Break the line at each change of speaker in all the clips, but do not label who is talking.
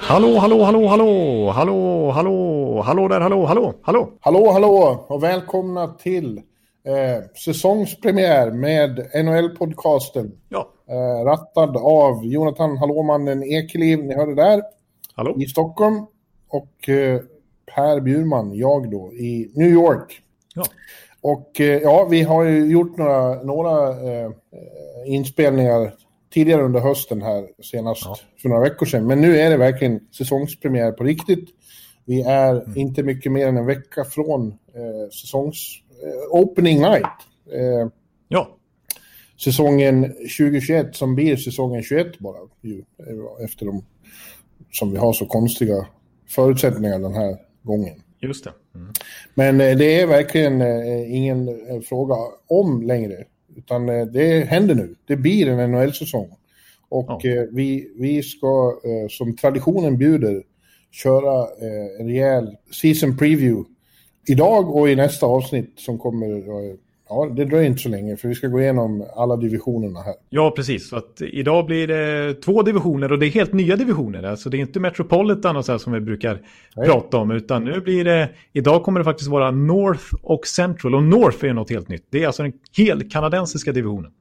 Hallå, hallå, hallå, hallå, hallå, hallå, hallå där, hallå, hallå, hallå.
Hallå, hallå och välkomna till eh, säsongspremiär med NHL-podcasten.
Ja,
Eh, rattad av Jonathan Hallåmannen Ekeliv, ni hörde där,
hallå.
i Stockholm. Och eh, Per Bjurman, jag då, i New York.
Ja.
Och eh, ja, vi har ju gjort några, några eh, eh, inspelningar tidigare under hösten här, senast
Ja.
för några veckor sedan. Men nu är det verkligen säsongspremiär på riktigt. Vi är
Mm.
inte mycket mer än en vecka från eh, säsongs... Eh, opening night. Eh,
Ja,
säsongen 2021 som blir säsongen 21 bara. Ju, efter de, som vi har så konstiga förutsättningar den här gången.
just det. Mm.
Men eh, det är verkligen eh, ingen eh, fråga om längre. Utan eh, det händer nu. Det blir en NHL-säsong. Och
Ja.
eh, vi, vi ska, eh, som traditionen bjuder, köra en rejäl season preview idag och i nästa avsnitt som kommer, ja det dröjer inte så länge för vi ska gå igenom alla divisionerna här.
Ja, precis. Så att idag blir det två divisioner och det är helt nya divisioner. Alltså det är inte Metropolitan och så här som vi brukar
Nej.
prata om, utan nu blir det, idag kommer det faktiskt vara North och Central. Och North är något helt nytt. Det är alltså den helt kanadensiska divisionen.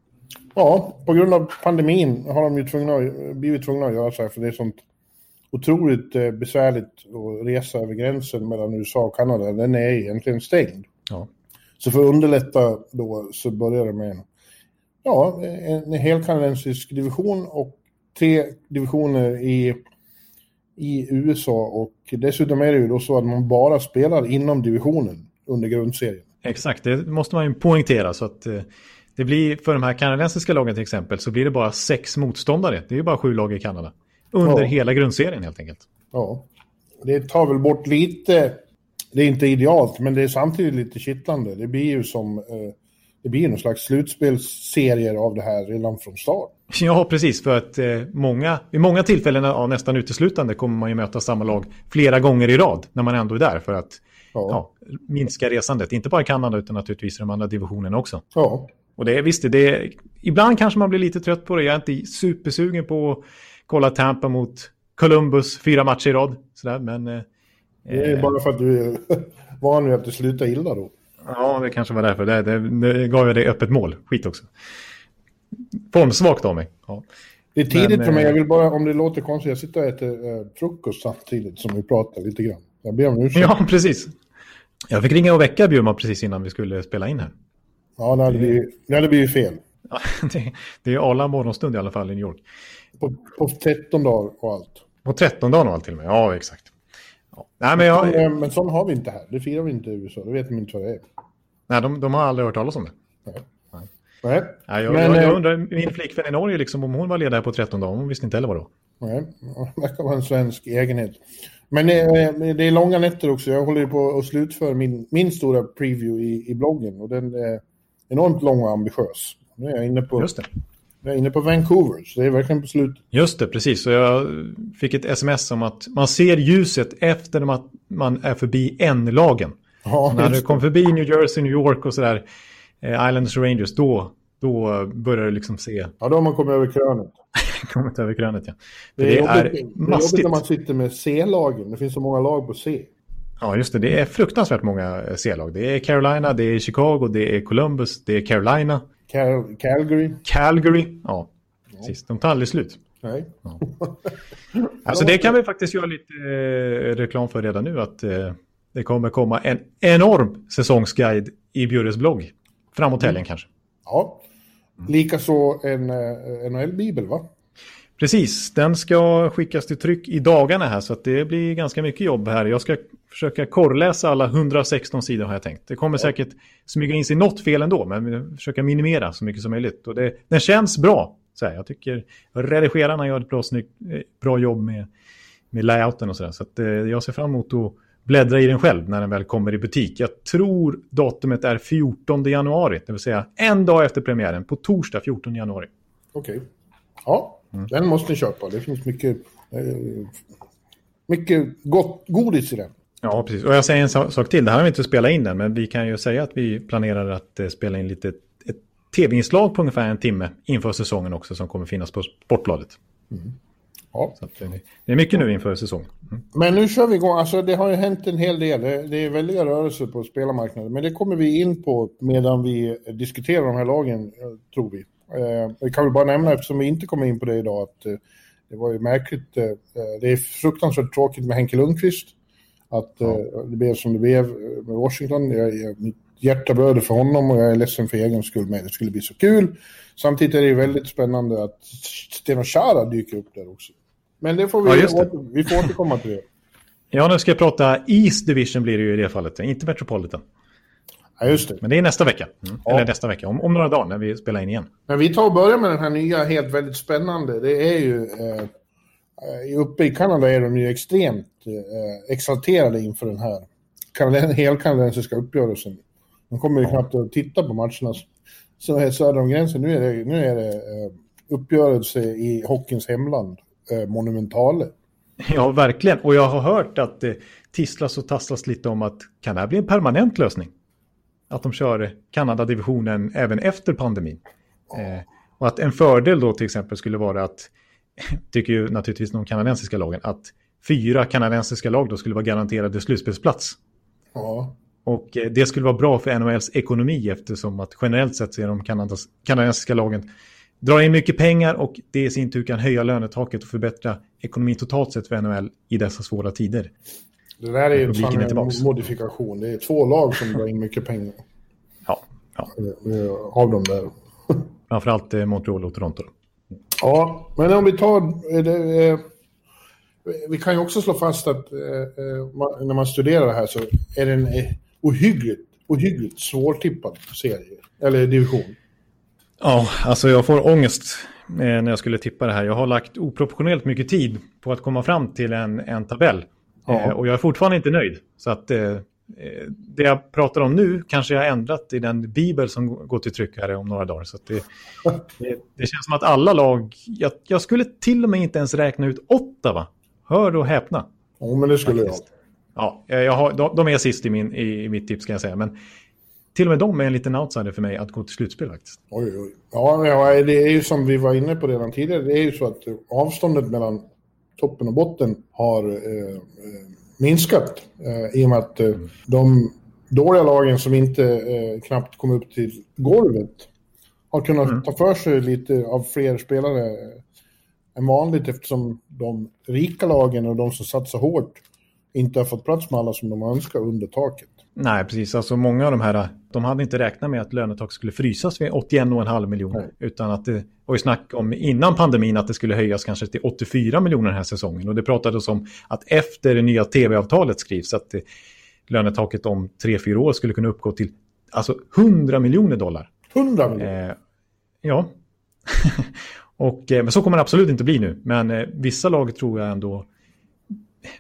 Ja, på grund av pandemin har de ju tvungna, blivit tvungna att göra så här för det är sånt otroligt eh, besvärligt att resa över gränsen mellan USA och Kanada. Den är egentligen stängd.
Ja.
Så för att underlätta då så börjar det med ja, en, en hel kanadensisk division och tre divisioner i, i USA och dessutom är det ju då så att man bara spelar inom divisionen under grundserien.
Exakt, det måste man ju poängtera. Så att eh, det blir, för de här kanadensiska lagen till exempel, så blir det bara sex motståndare. Det är ju bara sju lag i Kanada. Under
Ja.
hela grundserien helt enkelt.
Ja, det tar väl bort lite, det är inte idealt, men det är samtidigt lite kittlande. Det blir ju som, eh, det blir någon slags slutspelsserier av det här redan från start.
Ja, precis. För att eh, många, vid många tillfällen, ja, nästan uteslutande, kommer man ju möta samma lag flera gånger i rad när man ändå är där för att
Ja,
ja, minska resandet. Inte bara i Kanada utan naturligtvis i de andra divisionerna också.
ja.
Och det visst, det är, ibland kanske man blir lite trött på det. Jag är inte supersugen på att kolla Tampa mot Columbus fyra matcher i rad. Sådär, men eh,
det är bara för att du är van vid att det slutar illa då.
ja, det kanske var därför. Det, det, det gav jag dig öppet mål. Skit också. Formsvagt av mig. Ja.
Det är tidigt
Men,
för mig,
eh,
jag vill bara, om det låter konstigt, jag sitter och äter eh, frukost samtidigt som vi pratar lite grann. Jag ber om ursäkt.
ja, precis. Jag fick ringa och väcka Bjurman precis innan vi skulle spela in här.
Ja, det hade, blivit, det hade blivit fel.
Ja, det, det är Arla morgonstund i alla fall i New York.
På, på 13 dagar och allt.
På 13 dagen och allt till och med. Ja, exakt. Ja. Nej, men jag,
Eh, Men sån har vi inte här. Det firar vi inte i USA. Det vet de inte vad det är.
nej, de, de har aldrig hört talas om det.
Nej.
Nej, jag,
Men,
jag, jag
eh,
undrar, min flickvän i Norge, liksom, om hon var ledare på 13 dagar, hon visste inte heller vad det var.
Nej, det verkar vara en svensk egenhet. Men eh, det är långa nätter också. Jag håller på att slutföra min, min stora preview i, i bloggen och den är enormt lång och ambitiös. Nu är jag inne på. Jag är inne på Vancouver, så det är verkligen på slutet.
Just det, precis. Så jag fick ett sms om att man ser ljuset efter att man är förbi en-lagen.
Ja,
När du kom förbi New Jersey, New York och sådär, eh, Islanders och Rangers, då, då börjar du liksom se,
ja, då har man kommit över krönet.
kommit över krönet. Ja. För
Det är,
det
jobbigt,
är
det är jobbigt
mastigt.
när man sitter med C-lagen. Det finns så många lag på C.
Ja, just det. Det är fruktansvärt många C-lag. Det är Carolina, det är Chicago, det är Columbus, det är Carolina,
Cal Calgary.
Calgary. Ja, precis. De tar aldrig slut.
Nej.
Alltså det kan vi faktiskt göra lite eh, reklam för redan nu. Att eh, det kommer komma en enorm säsongsguide i Bjurres blogg. Framåt helgen
Mm.
kanske.
Ja. Likaså en eh, NHL-bibel, va?
Precis, den ska skickas till tryck i dagarna här så att det blir ganska mycket jobb här. Jag ska försöka korrläsa alla 116 sidor har jag tänkt. Det kommer säkert smyga in sig något fel ändå, men vi försöker minimera så mycket som möjligt. Och det, den känns bra. Så här, jag tycker redigerarna gör ett bra, snygg, eh, bra jobb med, med layouten och sådär. Så att, eh, jag ser fram emot att bläddra i den själv när den väl kommer i butik. Jag tror datumet är 14 januari, det vill säga en dag efter premiären, på torsdag 14 januari.
Okej. Okay. Ja, mm. den måste ni köpa. Det finns mycket, eh, mycket gott godis i den.
Ja, precis. Och jag säger en sak till. Det här har vi inte spelat in än, men vi kan ju säga att vi planerar att eh, spela in lite ett tv-inslag på ungefär en timme inför säsongen också som kommer finnas på Sportbladet. Mm. Ja. Så det, det är mycket nu inför säsongen.
Mm. Men nu kör vi igång. Alltså det har ju hänt en hel del. Det är väldiga rörelser på spelarmarknaden. Men det kommer vi in på medan vi diskuterar de här lagen, tror vi. Eh, vi kan väl bara nämna, eftersom vi inte kommer in på det idag, att eh, det var ju märkligt. Eh, det är fruktansvärt tråkigt med Henke Lundqvist. Att det blev som det blev med Washington. Jag, mitt hjärta blöder för honom och jag är ledsen för egen skull med. Det skulle bli så kul. Samtidigt är det ju väldigt spännande att Steno Chara dyker upp där också. Men det får vi, ja, det. vi får återkomma till det.
Ja, nu ska jag prata East Division blir det ju i det fallet, inte Metropolitan.
Ja, just det.
Men det är nästa vecka. Mm. Ja. Eller nästa vecka, om, om, några dagar när vi spelar in igen.
Men vi tar och börjar med den här nya, helt väldigt spännande. Det är ju... Eh, uppe i Kanada är de ju extremt eh, exalterade inför den här helkanadensiska uppgörelsen. De kommer ju knappt att titta på matcherna så här söder om gränsen. Nu är det, nu är det eh, uppgörelse i hockeyns hemland, eh, Monumentale.
Ja, verkligen. Och jag har hört att det tisslas och tasslas lite om att kan det här bli en permanent lösning? Att de kör Kanada-divisionen även efter pandemin. Eh, och att en fördel då till exempel skulle vara att, tycker ju naturligtvis de kanadensiska lagen, att fyra kanadensiska lag då skulle vara garanterade slutspelsplats. Ja. Och eh, det skulle vara bra för NHLs ekonomi eftersom att generellt sett så är de kanadas, kanadensiska lagen drar in mycket pengar och det i sin tur kan höja lönetaket och förbättra ekonomin totalt sett för NHL i dessa svåra tider.
Det där är ju en modifikation. Det är två lag som drar in mycket pengar.
Ja. ja.
Av dem där.
Framförallt eh, Montreal och Toronto.
Ja, men om vi tar... Det, eh, vi kan ju också slå fast att eh, när man studerar det här så är det en ohyggligt, ohyggligt svårtippad serie. Eller division.
Ja, alltså jag får ångest när jag skulle tippa det här. Jag har lagt oproportionerligt mycket tid på att komma fram till en, en tabell. Eh, och jag är fortfarande inte nöjd. Så att eh, eh, det jag pratar om nu kanske jag har ändrat i den bibel som går till tryck här om några dagar. Så det, det, det, känns som att alla lag, jag, jag, skulle till och med inte ens räkna ut åtta va? Hör och häpna.
Ja, men det skulle Faktiskt.
jag. Ja, jag har, de, de är sist i, min, i, i mitt tips kan jag säga. Men till och med de är en liten outsider för mig att gå till slutspel faktiskt.
Oj, oj. Ja, det är ju som vi var inne på redan tidigare. Det är ju så att avståndet mellan toppen och botten har eh, eh, minskat eh, i och med att eh, de dåliga lagen som inte eh, knappt kom upp till golvet har kunnat mm. ta för sig lite av fler spelare än vanligt eftersom de rika lagen och de som satsar hårt inte har fått plats med alla som de önskar under taket.
Nej, precis. Alltså många av de här, de hade inte räknat med att lönetaket skulle frysas vid 81,5 miljoner. Utan att det var ju snack om innan pandemin att det skulle höjas kanske till 84 miljoner den här säsongen. Och det pratades om att efter det nya tv-avtalet skrivs att det, lönetaket om 3-4 år skulle kunna uppgå till alltså 100 miljoner dollar.
100 miljoner? Eh,
ja. och, eh, men så kommer det absolut inte bli nu. Men eh, vissa lag tror jag ändå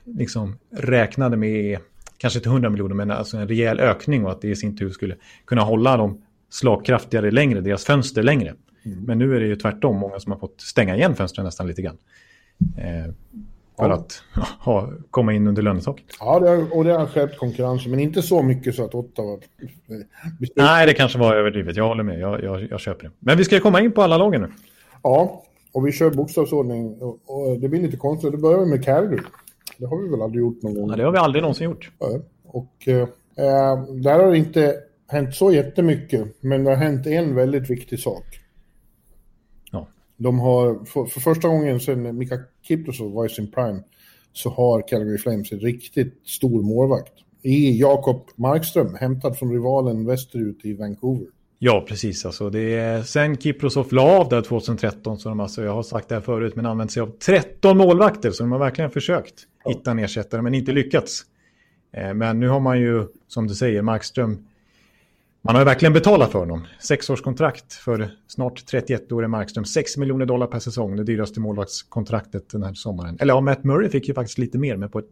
liksom räknade med kanske till 100 miljoner, men alltså en rejäl ökning och att det i sin tur skulle kunna hålla dem slagkraftigare längre, deras fönster längre. Mm. Men nu är det ju tvärtom, många som har fått stänga igen fönstren nästan lite grann. Eh, för ja. att ha, komma in under lönetaket.
Ja, det har, och det har skärpt konkurrensen, men inte så mycket så att Ottawa...
Nej, det kanske var överdrivet. Jag håller med, jag, jag, jag köper det. Men vi ska komma in på alla lagen nu.
Ja, och vi kör bokstavsordning. Och, och det blir lite konstigt. Det börjar med Calgary. Det har vi väl aldrig gjort någon gång?
Nej, det har vi aldrig någonsin gjort.
Och eh, där har det inte hänt så jättemycket, men det har hänt en väldigt viktig sak. Ja. De har, för, för första gången sedan Mika Kiprusoff var i sin prime, så har Calgary Flames en riktigt stor målvakt. I Jakob Markström, hämtad från rivalen västerut i Vancouver.
Ja, precis. Alltså, det är, sen Kiprosov la av där 2013, så de alltså, jag har sagt det här förut, men använt sig av 13 målvakter, så de har verkligen försökt ja. hitta en ersättare, men inte lyckats. Eh, men nu har man ju, som du säger, Markström man har ju verkligen betalat för honom. Sexårskontrakt för snart 31 år i Markström. 6 miljoner dollar per säsong, det dyraste målvaktskontraktet den här sommaren. Eller ja, Matt Murray fick ju faktiskt lite mer, men på, ett,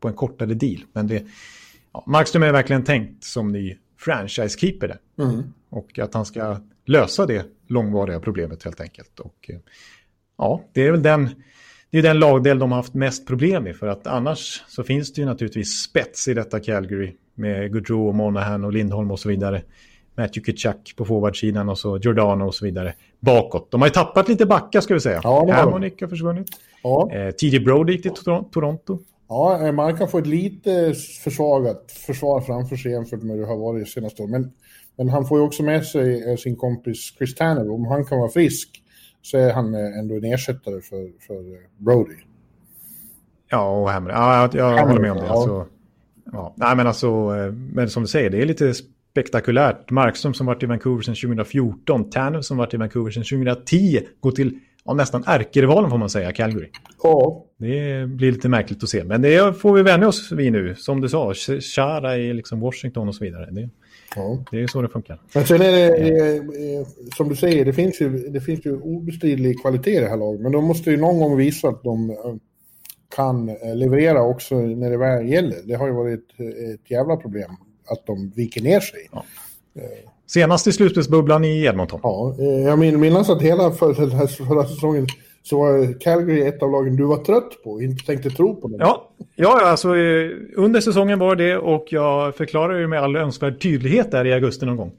på en kortare deal. Men det, ja, Markström är verkligen tänkt som ny franchise-keeper där. Mm. Och att han ska lösa det långvariga problemet helt enkelt. Och eh, ja, det är väl den, det är den lagdel de har haft mest problem med. För att annars så finns det ju naturligtvis spets i detta Calgary med Gaudreau och Monahan och Lindholm och så vidare. Matthew Kitchak på forwardsidan och så Giordano och så vidare bakåt. De har ju tappat lite backar ska vi säga. Ja, Harmonic har försvunnit. Ja. Eh, TJ Brody gick till Toronto.
Ja, eh, man kan få ett lite försvagat försvar framför sig jämfört med hur det har varit senaste året. Men, men han får ju också med sig eh, sin kompis Chris Tanner. Om han kan vara frisk så är han eh, ändå en ersättare för, för Brody.
Ja, och Hammer. Ja, jag, jag Hammer, håller med om det. Ja. Alltså, ja. Nej, men alltså, men som du säger, det är lite spektakulärt. Markström som varit i Vancouver sedan 2014, Tanner som varit i Vancouver sedan 2010, går till ja, nästan ärkerivalen får man säga, Calgary.
Ja.
Det blir lite märkligt att se, men det får vi vänja oss vid nu. Som du sa, Chara i liksom Washington och så vidare. Det, ja. det är så det funkar.
Men sen är det, eh, som du säger, det finns ju, det finns ju obestridlig kvalitet i det här laget. Men de måste ju någon gång visa att de eh, kan eh, leverera också när det väl gäller. Det har ju varit ett, ett jävla problem att de viker ner sig. Ja.
Senast i slutspelsbubblan i Edmonton.
Ja, eh, jag minns att hela förra, förra säsongen så var Calgary ett av lagen du var trött på och inte tänkte tro på.
Ja, ja alltså, eh, under säsongen var det och jag förklarar ju med all önskvärd tydlighet där i augusti någon gång.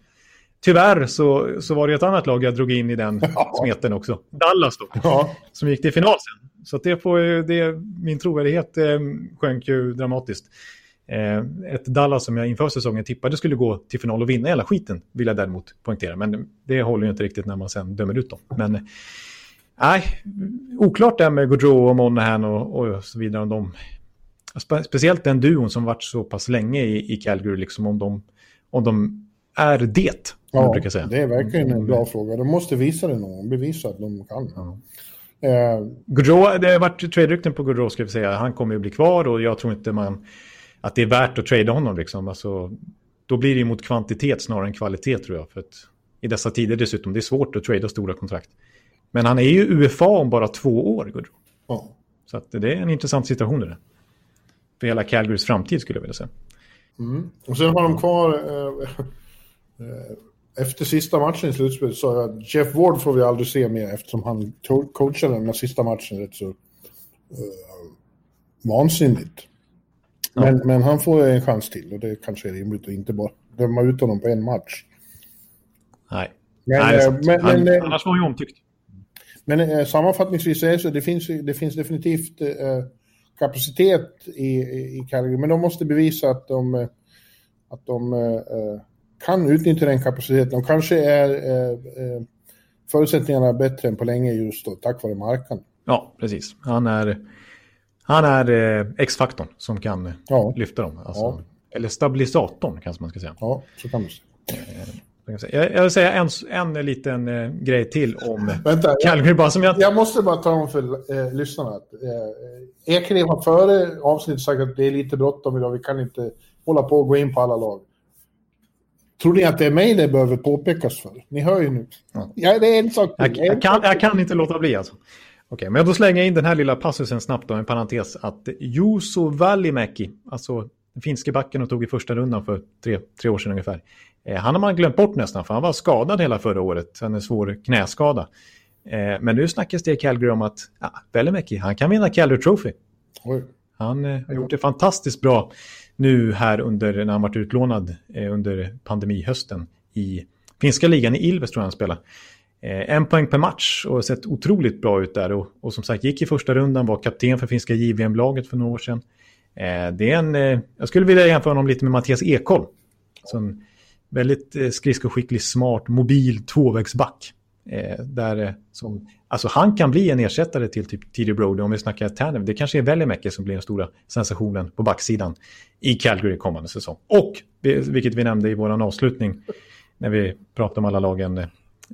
Tyvärr så, så var det ett annat lag jag drog in i den ja. smeten också. Dallas då, ja. som gick till final sen. Så det får, det, min trovärdighet eh, sjönk ju dramatiskt. Eh, ett Dallas som jag inför säsongen tippade skulle gå till final och vinna hela skiten, vill jag däremot poängtera. Men det håller ju inte riktigt när man sen dömer ut dem. Men nej, oklart det här med Gaudreau och Monahan och, och så vidare. Om de, spe, speciellt den duon som varit så pass länge i, i Calgary, liksom om de, om de är det.
Ja, det är verkligen en bra fråga. De måste visa det någon bevisa att de kan. Ja.
Eh, Gaudreau, det har varit trade-rykten på Gaudreau ska vi säga. Han kommer ju bli kvar och jag tror inte man att det är värt att trada honom. Liksom. Alltså, då blir det mot kvantitet snarare än kvalitet tror jag. För att I dessa tider dessutom, det är svårt att trada stora kontrakt. Men han är ju UFA om bara två år, Gaudreau. Ja. Så det är en intressant situation det För hela Calgarys framtid skulle jag vilja säga.
Mm. Och sen har de kvar, eh, eh efter sista matchen i slutspelet sa jag att Jeff Ward får vi aldrig se mer eftersom han coachade den sista matchen rätt så eh, vansinnigt. Men, ja. men han får en chans till och det kanske är rimligt att inte bara döma ut honom på en match.
Nej, men, Nej äh, men, han, men, eh, annars var han ju omtyckt.
Men äh, sammanfattningsvis är det så det finns, det finns definitivt äh, kapacitet i, i Calgary, men de måste bevisa att de, att de kan utnyttja den kapaciteten. De kanske är förutsättningarna bättre än på länge just då, tack vare Markan.
Ja, precis. Han är han är eh, X-faktorn som kan eh, ja. lyfta dem. Alltså, ja. Eller stabilisatorn kanske man ska säga.
Ja, så kan man
säga. Jag, jag vill säga en, en liten eh, grej till om Vänta, Calgary. Bara som
jag... jag måste bara ta om för eh, lyssnarna. Eh, Ekeliv har före avsnittet sagt att det är lite bråttom idag. Vi kan inte hålla på och gå in på alla lag. Tror ni att det är mig det behöver påpekas för? Ni hör ju nu. Ja. ja det är en sak.
Jag, jag, kan, jag kan inte låta bli alltså. Okej, men då slänger jag in den här lilla passusen snabbt då, en parentes, att Juuso Välimäki, alltså den finske backen och tog i första rundan för tre, tre år sedan ungefär, eh, han har man glömt bort nästan, för han var skadad hela förra året, en svår knäskada. Eh, men nu snackas det i Calgary om att ja, Välimäki, han kan vinna Calgary Trophy. Oj. Han eh, har gjort det fantastiskt bra nu här under, när han varit utlånad eh, under pandemihösten i finska ligan i Ilves tror jag han spelar. Eh, en poäng per match och sett otroligt bra ut där. Och, och som sagt gick i första rundan, var kapten för finska JVM-laget för några år sedan. Eh, det är en, eh, jag skulle vilja jämföra honom lite med Mattias Ekholm. Så en väldigt eh, skridskoskicklig, smart, mobil tvåvägsback. Där, som, alltså han kan bli en ersättare till typ TD Brody om vi snackar Tanev. Det kanske är Välimäki som blir den stora sensationen på backsidan i Calgary kommande säsong. Och, vilket vi nämnde i vår avslutning när vi pratade om alla lagen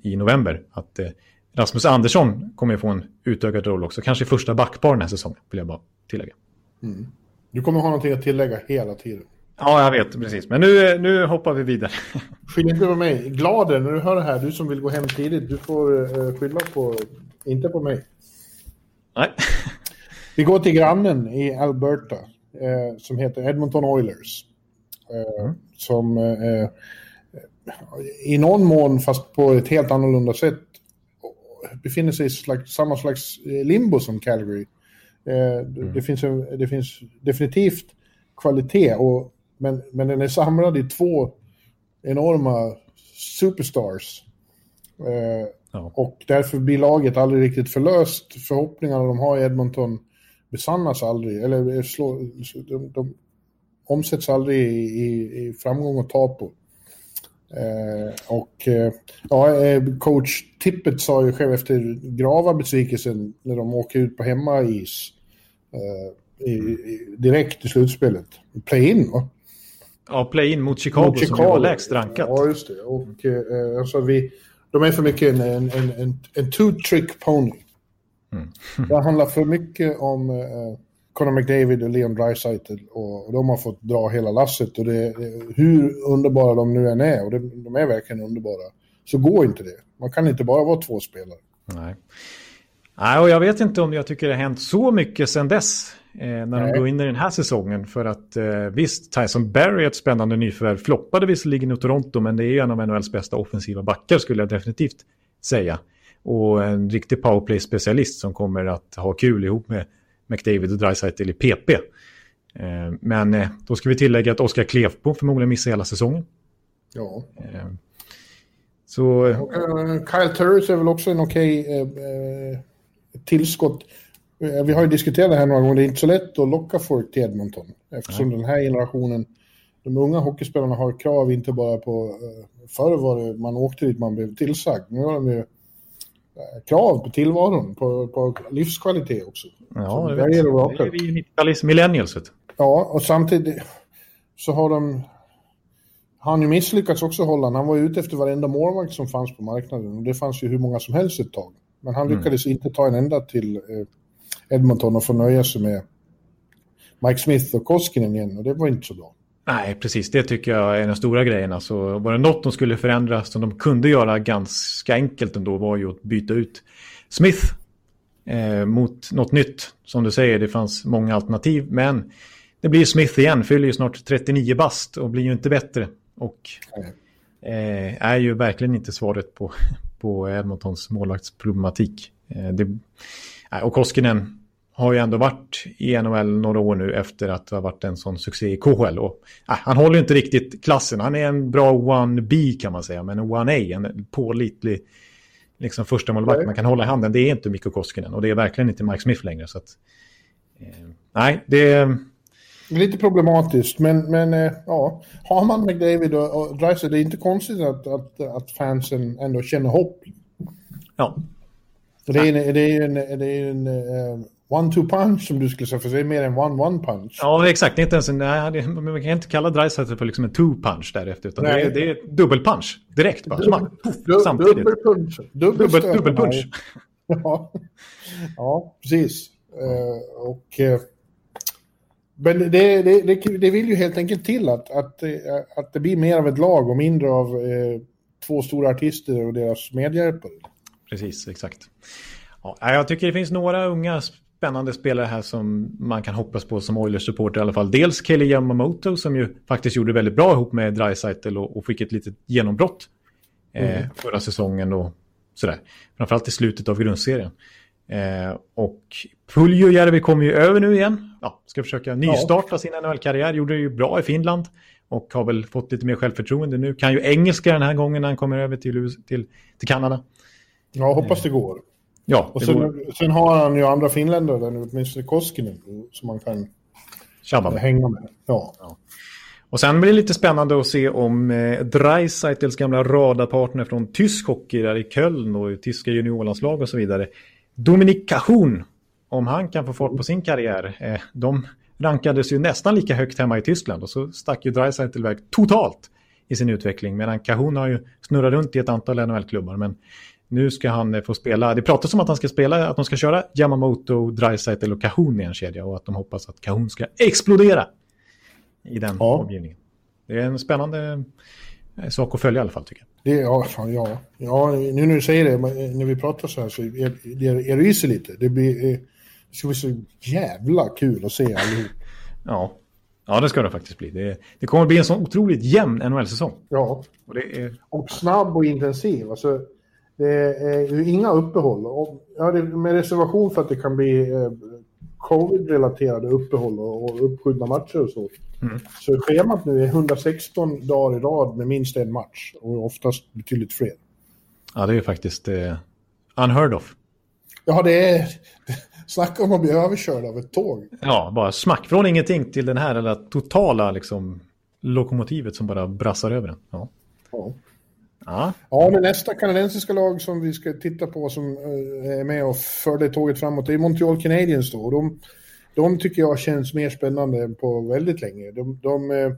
i november att eh, Rasmus Andersson kommer att få en utökad roll också. Kanske första backpar den här säsongen, vill jag bara tillägga.
Mm. Du kommer ha någonting att tillägga hela tiden.
Ja, jag vet precis. Men nu, nu hoppar vi vidare.
Skyll inte på mig. Glader när du hör det här, du som vill gå hem tidigt, du får uh, skylla på, inte på mig.
Nej.
Vi går till grannen i Alberta uh, som heter Edmonton Oilers. Uh, mm. Som i någon mån, fast på ett helt annorlunda sätt, befinner sig i slags, samma slags limbo som Calgary. Mm. Det, finns en, det finns definitivt kvalitet, och, men, men den är samlad i två enorma superstars. Eh, ja. Och därför blir laget aldrig riktigt förlöst. Förhoppningarna de har i Edmonton besannas aldrig, eller slå, de, de omsätts aldrig i, i, i framgång och tapo. Eh, och eh, ja, eh, coach Tippett sa ju själv efter grava besvikelsen när de åker ut på hemmais eh, i, i, direkt i slutspelet. Play-in va?
Ja, play-in mot Chicago, mot Chicago som var lägst rankat.
Ja, just det. Och eh, alltså vi, de är för mycket en, en, en, en two-trick pony. Mm. det handlar för mycket om eh, Conor McDavid och Leon Draisaitl och, de har fått dra hela lasset och det, hur underbara de nu än är, och det, de är verkligen underbara, så går inte det. Man kan inte bara vara två spelare.
Nej. Nej, och jag vet inte om jag tycker det har hänt så mycket sedan dess. Eh, när Nej. de går in i den här säsongen. För att eh, visst, Tyson Barry är ett spännande nyförvärv. Floppade visserligen i Toronto, men det är en av NHLs bästa offensiva backar skulle jag definitivt säga. Och en riktig powerplay-specialist som kommer att ha kul ihop med McDavid och Dreisaitl i PP. Eh, men eh, då ska vi tillägga att Oskar Klefbo förmodligen missar hela säsongen.
Ja.
Eh, så...
Kyle Turris är väl också en okej okay, tillskott. Vi har ju diskuterat det här några gånger, det är inte så lätt att locka folk till Edmonton. Eftersom Nej. den här generationen, de unga hockeyspelarna har krav inte bara på... Förr var det man åkte dit man blev tillsagd. Nu har de ju krav på tillvaron, på, på livskvalitet också.
Ja, det, är vi 90-talist, millennials.
Ja, och samtidigt så har de... Han ju misslyckats också Holland. Han var ute efter varenda målvakt som fanns på marknaden. Och det fanns ju hur många som helst ett tag. Men han mm. lyckades mm. inte ta en enda till eh, Edmonton och få nöja sig med Mike Smith och Koskinen igen. Och det var inte så bra.
Nej, precis. Det tycker jag är den stora grejen. Alltså, var det något de skulle förändra som de kunde göra ganska enkelt ändå var ju att byta ut Smith eh, mot något nytt. Som du säger, det fanns många alternativ. Men det blir Smith igen, fyller ju snart 39 bast och blir ju inte bättre. Och eh, är ju verkligen inte svaret på, på Edmontons målvaktsproblematik. Eh, det, eh, och Koskinen har ju ändå varit i NHL några år nu efter att ha varit en sån succé i KHL. Och, äh, han håller ju inte riktigt klassen. Han är en bra 1B kan man säga, men en 1A, en pålitlig liksom, första målvakt man kan hålla i handen. Det är inte Mikko Koskinen och det är verkligen inte Mike Smith längre. Så att, eh, nej, det är...
Lite problematiskt, men, men eh, ja, har man McDavid och, och Dreiser, det är inte konstigt att, att, att fansen ändå känner hopp.
Ja.
Det är, det är en, det är en uh, one-two punch som du skulle säga, för det är mer än one-one punch.
Ja, exakt. Det är inte ens en, nej, man kan inte kalla Dreisaitl för liksom en two-punch därefter, utan det är, det är dubbel-punch direkt. Bara, dubbel,
du, samtidigt. Dubbel-punch.
Dubbel, dubbel, dubbel punch.
Ja. ja, precis. Uh, och... Uh, men det, det, det, det, vill ju helt enkelt till att, att, att det blir mer av ett lag och mindre av eh, två stora artister och deras medhjälpare.
Precis, exakt. Ja, jag tycker det finns några unga spännande spelare här som man kan hoppas på som Oilers-supporter i alla fall. Dels Kelly Yamamoto som ju faktiskt gjorde väldigt bra ihop med Dreisaitl och, och fick ett litet genombrott eh, mm. förra säsongen och sådär. Framförallt i slutet av grundserien. Eh, och Puljujärvi kommer ju över nu igen. Ja, ska försöka nystarta ja. sin NHL-karriär. Gjorde det ju bra i Finland och har väl fått lite mer självförtroende nu. Kan ju engelska den här gången när han kommer över till, till, till Kanada.
Ja, hoppas det går.
Ja,
och sen, går... sen, har han ju andra finländare, åtminstone Koskinen, som man kan
Tjabba med.
hänga med. Ja.
ja. Och sen blir det lite spännande att se om eh, Dreisaitls gamla radarpartner från tysk hockey där i Köln och tyska juniorlandslag och så vidare. Dominik Cahun, om han kan få fart på sin karriär. Eh, de rankades ju nästan lika högt hemma i Tyskland och så stack ju Dreisaitl iväg totalt i sin utveckling. Medan Cahun har ju snurrat runt i ett antal NHL-klubbar. Men nu ska han eh, få spela, det pratas om att han ska spela, att de ska köra Yamamoto, Dreisaitl och Kahun i en kedja och att de hoppas att Kahun ska explodera. i den ja. omgivningen. Det är en spännande eh, sak att följa i alla fall tycker
jag. Det, ja, ja, ja, nu när du säger det, när vi pratar så här så är, är, är det sig lite. Det, blir, det ska bli så jävla kul att se allihop.
Ja, Ja, det ska det faktiskt bli. Det, det kommer att bli en sån otroligt jämn NHL-säsong.
Ja. Och, är... och snabb och intensiv. Alltså, det är ju inga uppehåll. Och, ja, med reservation för att det kan bli eh, covid-relaterade uppehåll och, och uppskjutna matcher och så. Mm. Så schemat nu är 116 dagar i rad med minst en match och oftast betydligt fler.
Ja, det är faktiskt eh, unheard of.
Ja, det är... Snacka om att bli överkörd av ett tåg.
Ja, bara smack från ingenting till den här eller totala liksom, lokomotivet som bara brassar över den. Ja.
ja. Ja. ja, men nästa kanadensiska lag som vi ska titta på som eh, är med och för det tåget framåt det är Montreal Canadiens då. De, de tycker jag känns mer spännande än på väldigt länge. De, de eh,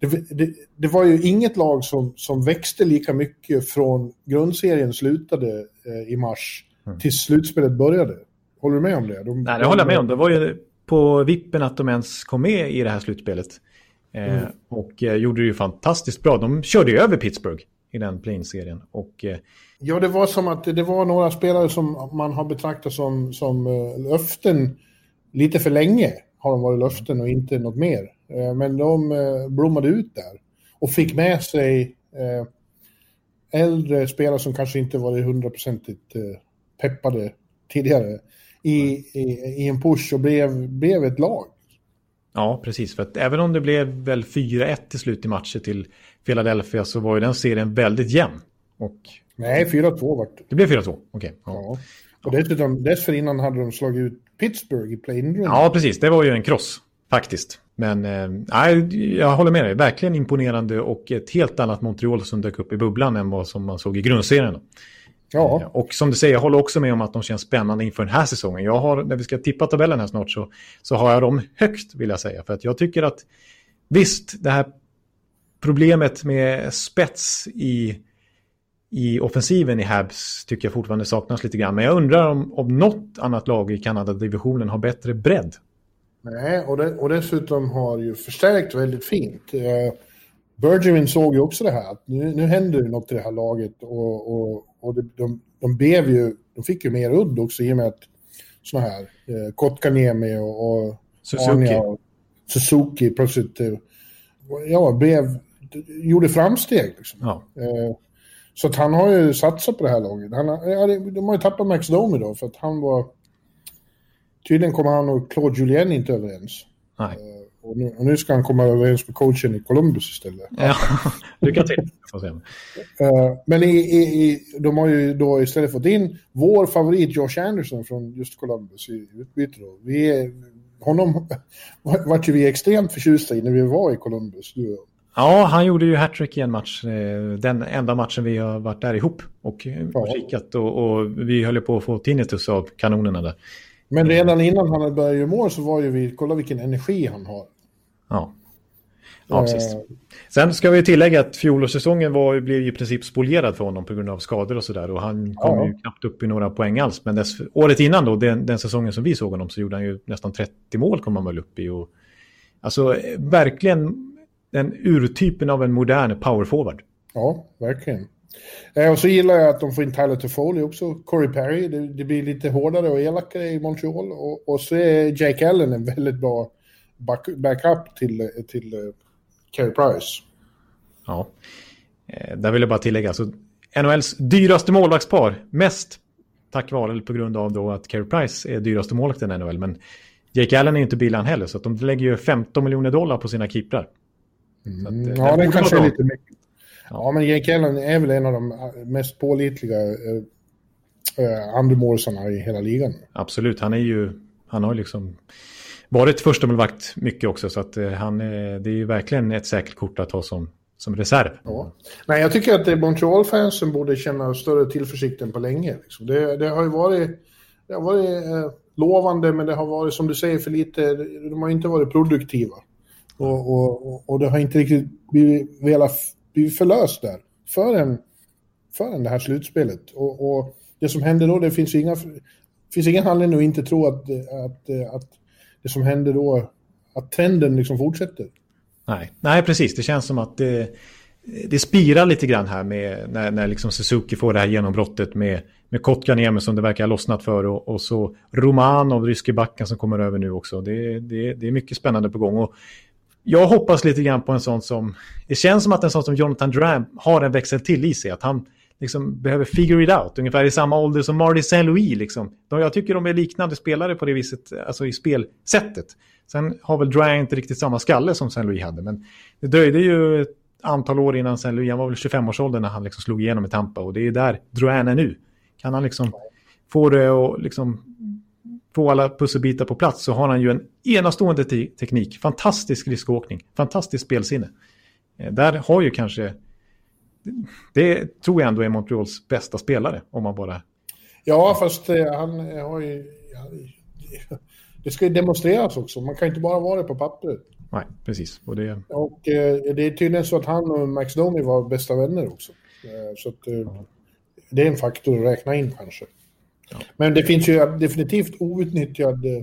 det, det, det, var ju inget lag som, som växte lika mycket från grundserien slutade eh, i mars mm. till slutspelet började. Håller du med om det?
De, Nej, det håller jag med om. Det var ju på vippen att de ens kom med i det här slutspelet. Mm. Och gjorde det ju fantastiskt bra. De körde ju över Pittsburgh i den plane-serien. Och, eh,
ja, det var som att det var några spelare som man har betraktat som, som uh, löften lite för länge. Har de varit löften och inte något mer. Uh, men de uh, blommade ut där. Och fick med sig äldre spelare som kanske inte varit hundraprocentigt peppade tidigare i, i, i, en push och blev, blev ett lag.
Ja, precis. För att även om det blev väl 4-1 till slut i matcher till Philadelphia så var ju den serien väldigt jämn. Och...
Nej, 4-2 vart det.
Blev 4-2, okej. Okay. Ja.
ja. Och dessutom, dessförinnan hade de slagit ut Pittsburgh i play-in
Ja, precis. Det var ju en kross, faktiskt. Men eh, jag håller med dig. Verkligen imponerande och ett helt annat Montreal som dök upp i bubblan än vad som man såg i grundserien. Ja. Eh, och som du säger, jag håller också med om att de känns spännande inför den här säsongen. Jag har, när vi ska tippa tabellen här snart så, så har jag dem högt vill jag säga. För att jag tycker att visst, det här problemet med spets i, i offensiven i Habs tycker jag fortfarande saknas lite grann. Men jag undrar om, om något annat lag i Kanada-divisionen har bättre bredd.
Nej, och, det, och dessutom har ju förstärkt väldigt fint. Eh, Bergevin såg ju också det här, att nu, nu händer det något i det här laget och, och, och de, de, de, blev ju, de fick ju mer udd också i och med att sådana här, eh, Kotkaniemi och, och
Suzuki. och
Suzuki plötsligt eh, ja, blev, gjorde framsteg. Liksom.
Ja.
Eh, så att han har ju satsat på det här laget. Han, ja, de har ju tappat Max Domi då för att han var... Tydligen kommer han och Claude Julien inte överens.
Nej. Eh,
och nu, och nu, ska han komma överens med coachen i Columbus istället.
Ja, lycka till.
uh, men i, i, i, de har ju då istället fått in vår favorit Josh Anderson från just Columbus i utbyte. Då. Vi är, honom vart ju vi extremt förtjusta i när vi var i Columbus. Du
Ja, han gjorde ju hattrick i en match. Eh, den enda matchen vi har varit där ihop och ja. kikat. Och, och vi höll på att få tinnitus av kanonerna där.
Men redan innan han hade börjat göra mål så var ju vi, kolla vilken energi han har.
Ja. Ja, precis. Eh. Sen ska vi tillägga att fjolårssäsongen var, blev i princip spolierad för honom på grund av skador och sådär. Och han kom ja. ju knappt upp i några poäng alls. Men dess, året innan då, den, den, säsongen som vi såg honom, så gjorde han ju nästan 30 mål kom han väl upp i. Och, alltså verkligen den urtypen av en modern powerforward.
Ja, verkligen. Eh, och så gillar jag att de får in Tyler Toffoli också, Corey Perry. Det, det, blir lite hårdare och elakare i Montreal. Och, och så är Jake Allen en väldigt bra back, backup till, till uh, Carey Price.
Ja, eh, där vill jag bara tillägga. Alltså, NHLs dyraste målvaktspar, mest tack vare eller på grund av då att Carey Price är dyraste målvakten i NHL. Men Jake Allen är inte billig heller, så de lägger ju 15 miljoner dollar på sina keeprar.
Mm, att, ja, den kanske är lite mycket. Ja, men Jake Allen är väl en av de mest pålitliga eh, eh, andremålsarna i hela ligan.
Absolut, han är ju, han har liksom varit första målvakt mycket också. Så att eh, han, det är ju verkligen ett säkert kort att ha som, som reserv.
Ja. Nej, jag tycker att Montreal-fansen borde känna större tillförsikt än på länge. Liksom. Det, det, har ju varit, det har varit eh, lovande, men det har varit, som du säger, för lite... De har inte varit produktiva. Och, och, och det har inte riktigt blivit, velat blivit förlöst där förrän, förrän det här slutspelet. Och, och det som hände då, det finns inga... finns ingen anledning att inte tro att, att, att det som händer då, att trenden liksom fortsätter.
Nej, nej precis. Det känns som att det, det spirar lite grann här med när, när liksom Suzuki får det här genombrottet med, med Kotkaniemi som det verkar ha lossnat för och, och så Romanov, ryske backen som kommer över nu också. Det, det, det är mycket spännande på gång. Och jag hoppas lite grann på en sån som... Det känns som att en sån som Jonathan Duran har en växel till i sig. Att han liksom behöver figure it out. Ungefär i samma ålder som Marty Saint-Louis. Liksom. Jag tycker de är liknande spelare på det viset, alltså i spelsättet. Sen har väl Duran inte riktigt samma skalle som Saint-Louis hade. Men det dröjde ju ett antal år innan Saint-Louis, han var väl 25-årsåldern när han liksom slog igenom i Tampa. Och det är där Duran är nu. Kan han liksom få det att... liksom få alla pusselbitar på plats så har han ju en enastående te teknik. Fantastisk riskåkning, fantastiskt spelsinne. Eh, där har ju kanske... Det tror jag ändå är Montreals bästa spelare om man bara...
Ja, fast eh, han har ju... Det ska ju demonstreras också. Man kan inte bara vara det på pappret.
Nej, precis. Och, det...
och eh, det är tydligen så att han och Max Domi var bästa vänner också. Eh, så att, eh, det är en faktor att räkna in kanske. Ja. Men det finns ju definitivt outnyttjad eh,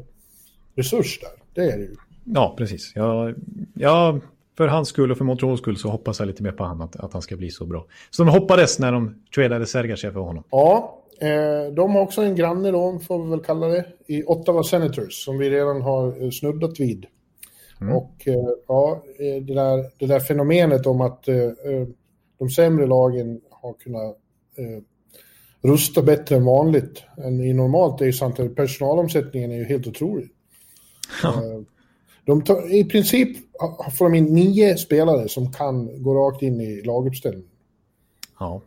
resurs där. Det är det ju.
Ja, precis. Ja, ja, för hans skull och för Montreals skull så hoppas jag lite mer på honom att, att han ska bli så bra. Så de hoppades när de tradade Sergachev för honom.
Ja, eh, de har också en granne då, får vi väl kalla det, i Ottawa Senators som vi redan har eh, snuddat vid. Mm. Och eh, ja, eh, det där, det där fenomenet om att eh, de sämre lagen har kunnat rusta bättre än vanligt än i normalt är ju sant att personalomsättningen är ju helt otrolig. Ja. De tar, I princip får de in nio spelare som kan gå rakt in i laguppställningen.
Ja.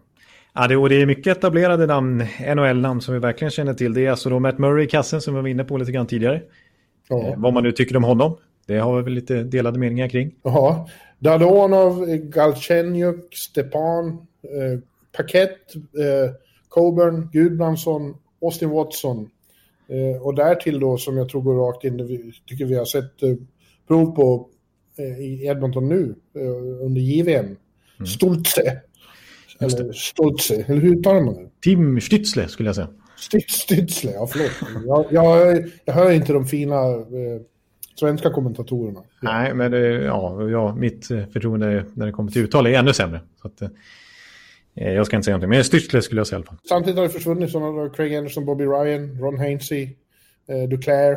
Ja, det, och det är mycket etablerade namn, NHL-namn som vi verkligen känner till. Det är alltså då Matt Murray i kassen som vi var inne på lite grann tidigare. Ja. Eh, vad man nu tycker om honom. Det har vi väl lite delade meningar kring.
Ja. Dadonov, Galchenyuk, Stepan, eh, Paket, eh, Coburn, Gudbrandsson, Austin Watson. Eh, och därtill då som jag tror går rakt in, tycker vi har sett eh, prov på eh, i Edmonton nu under JVM. Mm. Stoltze. Eller Stoltze, eller hur uttalar man det?
Tim Stützle skulle jag säga.
Stützle, ja förlåt. jag, jag, jag hör inte de fina eh, svenska kommentatorerna.
Nej, men det, ja, ja, mitt förtroende när det kommer till uttal är ännu sämre. Så att, jag ska inte säga någonting, men Stützle skulle jag säga i alla fall.
Samtidigt har det försvunnit sådana Craig Anderson, Bobby Ryan, Ron Hainsey, eh, Duclair,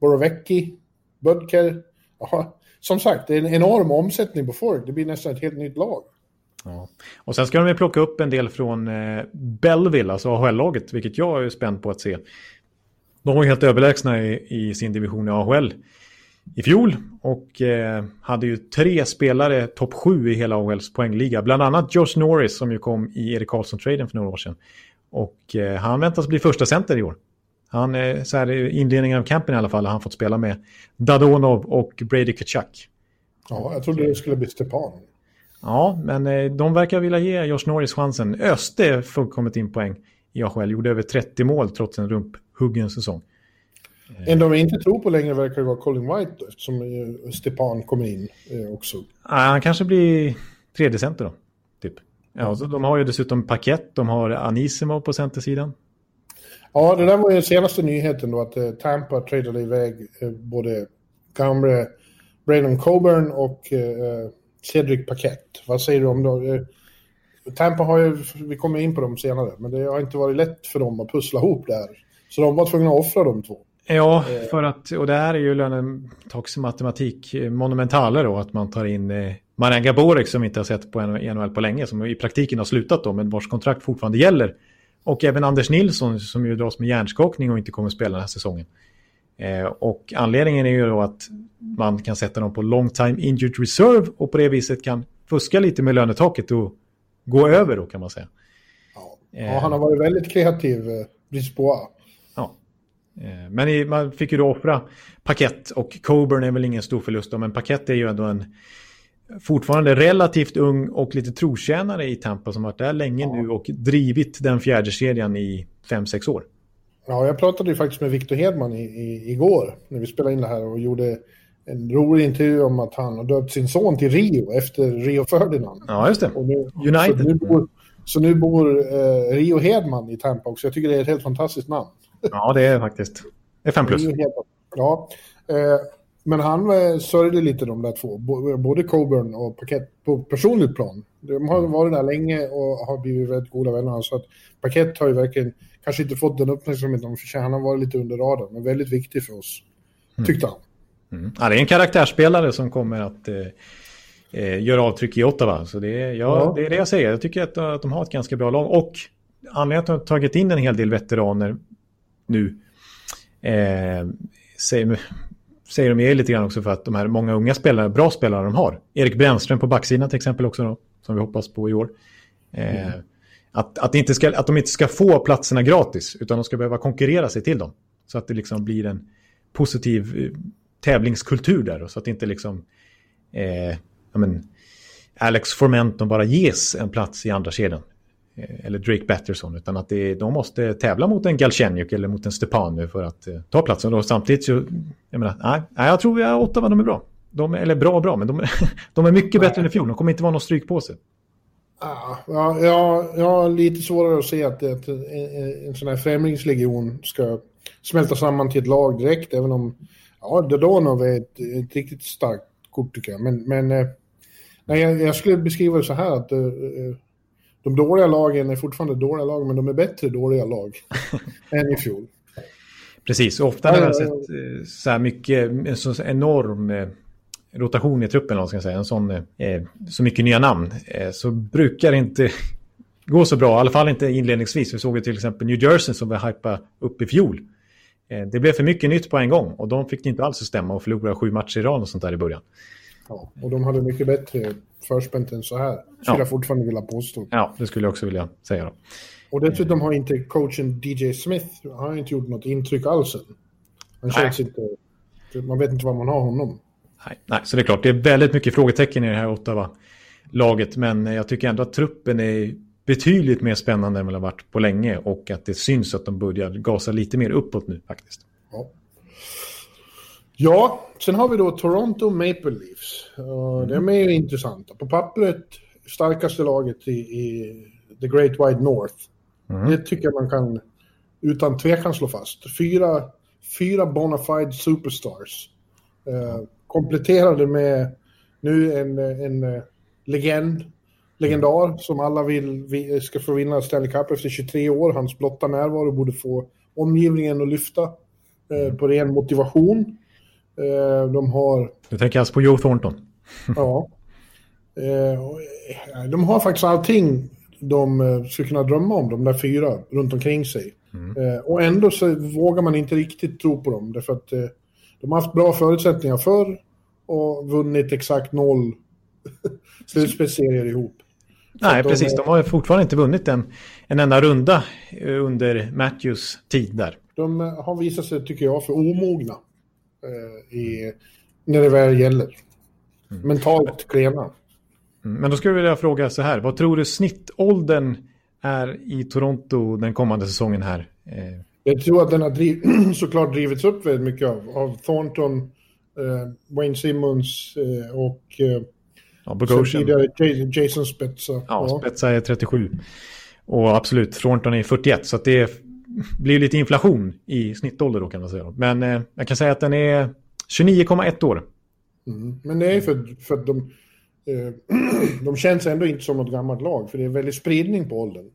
Borovecki, Budker. Ja, som sagt, det är en enorm omsättning på folk. Det blir nästan ett helt nytt lag.
Ja. Och sen ska de ju plocka upp en del från eh, Belleville, alltså AHL-laget, vilket jag är spänd på att se. De var helt överlägsna i, i sin division i AHL i fjol och eh, hade ju tre spelare topp sju i hela AHLs poängliga. Bland annat Josh Norris som ju kom i Erik Karlsson-traden för några år sedan. Och eh, han väntas bli första center i år. Han, eh, så här i inledningen av campen i alla fall, har han fått spela med Dadonov och Brady Kachuk.
Ja, jag trodde det skulle bli Stepan.
Ja, men de verkar vilja ge Josh Norris chansen. Öste fullkomligt in poäng i AHL, gjorde över 30 mål trots en rumphuggen säsong.
En de inte tror på längre verkar vara Colin White då, eftersom eh, Stepan kommer in eh, också. Ja,
han kanske blir tredje center då, typ. Ja, så de har ju dessutom paket, de har Anisimo på centersidan.
Ja, det där var ju den senaste nyheten då, att Tampa tradade iväg både gamle Braden Coburn och Cedric Paket. Vad säger du om det? Tampa har ju, vi kommer in på dem senare, men det har inte varit lätt för dem att pussla ihop det här. Så de var tvungna att offra de två.
Ja, för att, och det här är ju lönetaksmatematik monumentalare då, att man tar in eh, Maranga Borek som vi inte har sett på NHL på länge, som i praktiken har slutat då, men vars kontrakt fortfarande gäller. Och även Anders Nilsson som ju dras med hjärnskakning och inte kommer att spela den här säsongen. Eh, och anledningen är ju då att man kan sätta dem på long time injured reserve och på det viset kan fuska lite med lönetaket och gå över då kan man säga.
Ja, ja han har varit väldigt kreativ, eh, Brisbois.
Eh, men i, man fick ju då offra Paket och Coburn är väl ingen stor förlust då, men Paket är ju ändå en fortfarande relativt ung och lite trotjänare i Tampa som varit där länge ja. nu och drivit den fjärde serien i fem sex år.
Ja, jag pratade ju faktiskt med Victor Hedman i, i, igår när vi spelade in det här och gjorde en rolig intervju om att han har döpt sin son till Rio efter Rio Ferdinand.
Ja, just det.
Nu, United. Så nu bor, så nu bor eh, Rio Hedman i Tampa också. Jag tycker det är ett helt fantastiskt namn.
Ja, det är faktiskt. Det är fem plus.
Ja. Eh, Men han eh, sörjde lite de där två, både Coburn och Paquette på personligt plan. De har varit där länge och har blivit väldigt goda vänner. Så att Paquette har ju verkligen kanske inte fått den uppmärksamhet de förtjänar. Han har varit lite under radarn, men väldigt viktig för oss, mm. tyckte han.
Mm. Ja, det är en karaktärsspelare som kommer att eh, eh, göra avtryck i Ottawa. Så det är, ja, ja. det är det jag säger. Jag tycker att, att de har ett ganska bra lag. Och anledningen till att de har tagit in en hel del veteraner nu eh, säger, säger de är lite grann också för att de här många unga spelare, bra spelare de har. Erik Brännström på backsidan till exempel också då, som vi hoppas på i år. Eh, mm. att, att, inte ska, att de inte ska få platserna gratis utan de ska behöva konkurrera sig till dem. Så att det liksom blir en positiv eh, tävlingskultur där. Och så att det inte liksom... Eh, men, Alex Formenton bara ges en plats i andra kedjan. Eh, eller Drake Batterson, utan att det, de måste tävla mot en Galchenyuk eller mot en Stepanu för att eh, ta platsen. Och samtidigt så, jag menar, nej, jag tror att Ottawa, de är bra. De, eller bra och bra, men de, de är mycket bättre än i fjol. De kommer inte vara någon strykpåse.
Ja, ja, jag har lite svårare att se att, att en, en sån här främlingslegion ska smälta samman till ett lag direkt, även om ja, Dodonov är ett, ett riktigt starkt kort tycker jag. Men, men eh, nej, jag, jag skulle beskriva det så här att uh, de dåliga lagen är fortfarande dåliga lag, men de är bättre dåliga lag än i fjol.
Precis, ofta har sett så här mycket, en så enorm rotation i truppen, ska jag säga, en sån, eh, så mycket nya namn, eh, så brukar det inte gå så bra, i alla fall inte inledningsvis. Vi såg ju till exempel New Jersey som vi hypa upp i fjol. Eh, det blev för mycket nytt på en gång och de fick inte alls att stämma och förlorade sju matcher i rad och sånt där i början.
Ja, och de hade mycket bättre förspänt än så här, skulle ja. jag fortfarande vilja påstå.
Ja, det skulle jag också vilja säga. Då.
Och dessutom har inte coachen DJ Smith har inte gjort något intryck alls än. Han känns inte... Man vet inte var man har honom.
Nej, nej, så det är klart, det är väldigt mycket frågetecken i det här Ottawa-laget, men jag tycker ändå att truppen är betydligt mer spännande än vad det har varit på länge och att det syns att de börjar gasa lite mer uppåt nu faktiskt.
Ja. Ja, sen har vi då Toronto Maple Leafs. Uh, mm. De är ju intressanta. På pappret starkaste laget i, i The Great Wide North. Mm. Det tycker jag man kan utan tvekan slå fast. Fyra, fyra bona fide superstars. Uh, kompletterade med nu en, en uh, legend, legendar som alla vill vi, ska få vinna Stanley Cup efter 23 år. Hans blotta närvaro borde få omgivningen att lyfta uh, på ren motivation. Eh, de har...
Du tänker alltså på Joe Thornton?
ja. Eh, de har faktiskt allting de eh, skulle kunna drömma om, de där fyra runt omkring sig. Mm. Och ändå så vågar man inte riktigt tro på dem, därför att de har haft bra förutsättningar förr och vunnit exakt noll slutspelsserier ihop.
Nej, de, precis. De har fortfarande inte vunnit en, en enda runda under Matthews tid där.
De har visat sig, tycker jag, för omogna Eh, i, när det väl gäller. Mm. Mentalt klena.
Mm. Men då skulle jag vilja fråga så här, vad tror du snittåldern är i Toronto den kommande säsongen här?
Eh, jag tror att den har driv såklart drivits upp väldigt mycket av, av Thornton, eh, Wayne Simmons eh, och eh,
ja.
Jason Spetsa.
Ja, ja, Spetsa är 37. Och absolut, Thornton är 41. Så det blir lite inflation i snittålder då kan man säga. Men eh, jag kan säga att den är 29,1 år.
Mm. Men det är för, för att de, eh, de känns ändå inte som något gammalt lag, för det är väldigt spridning på åldern.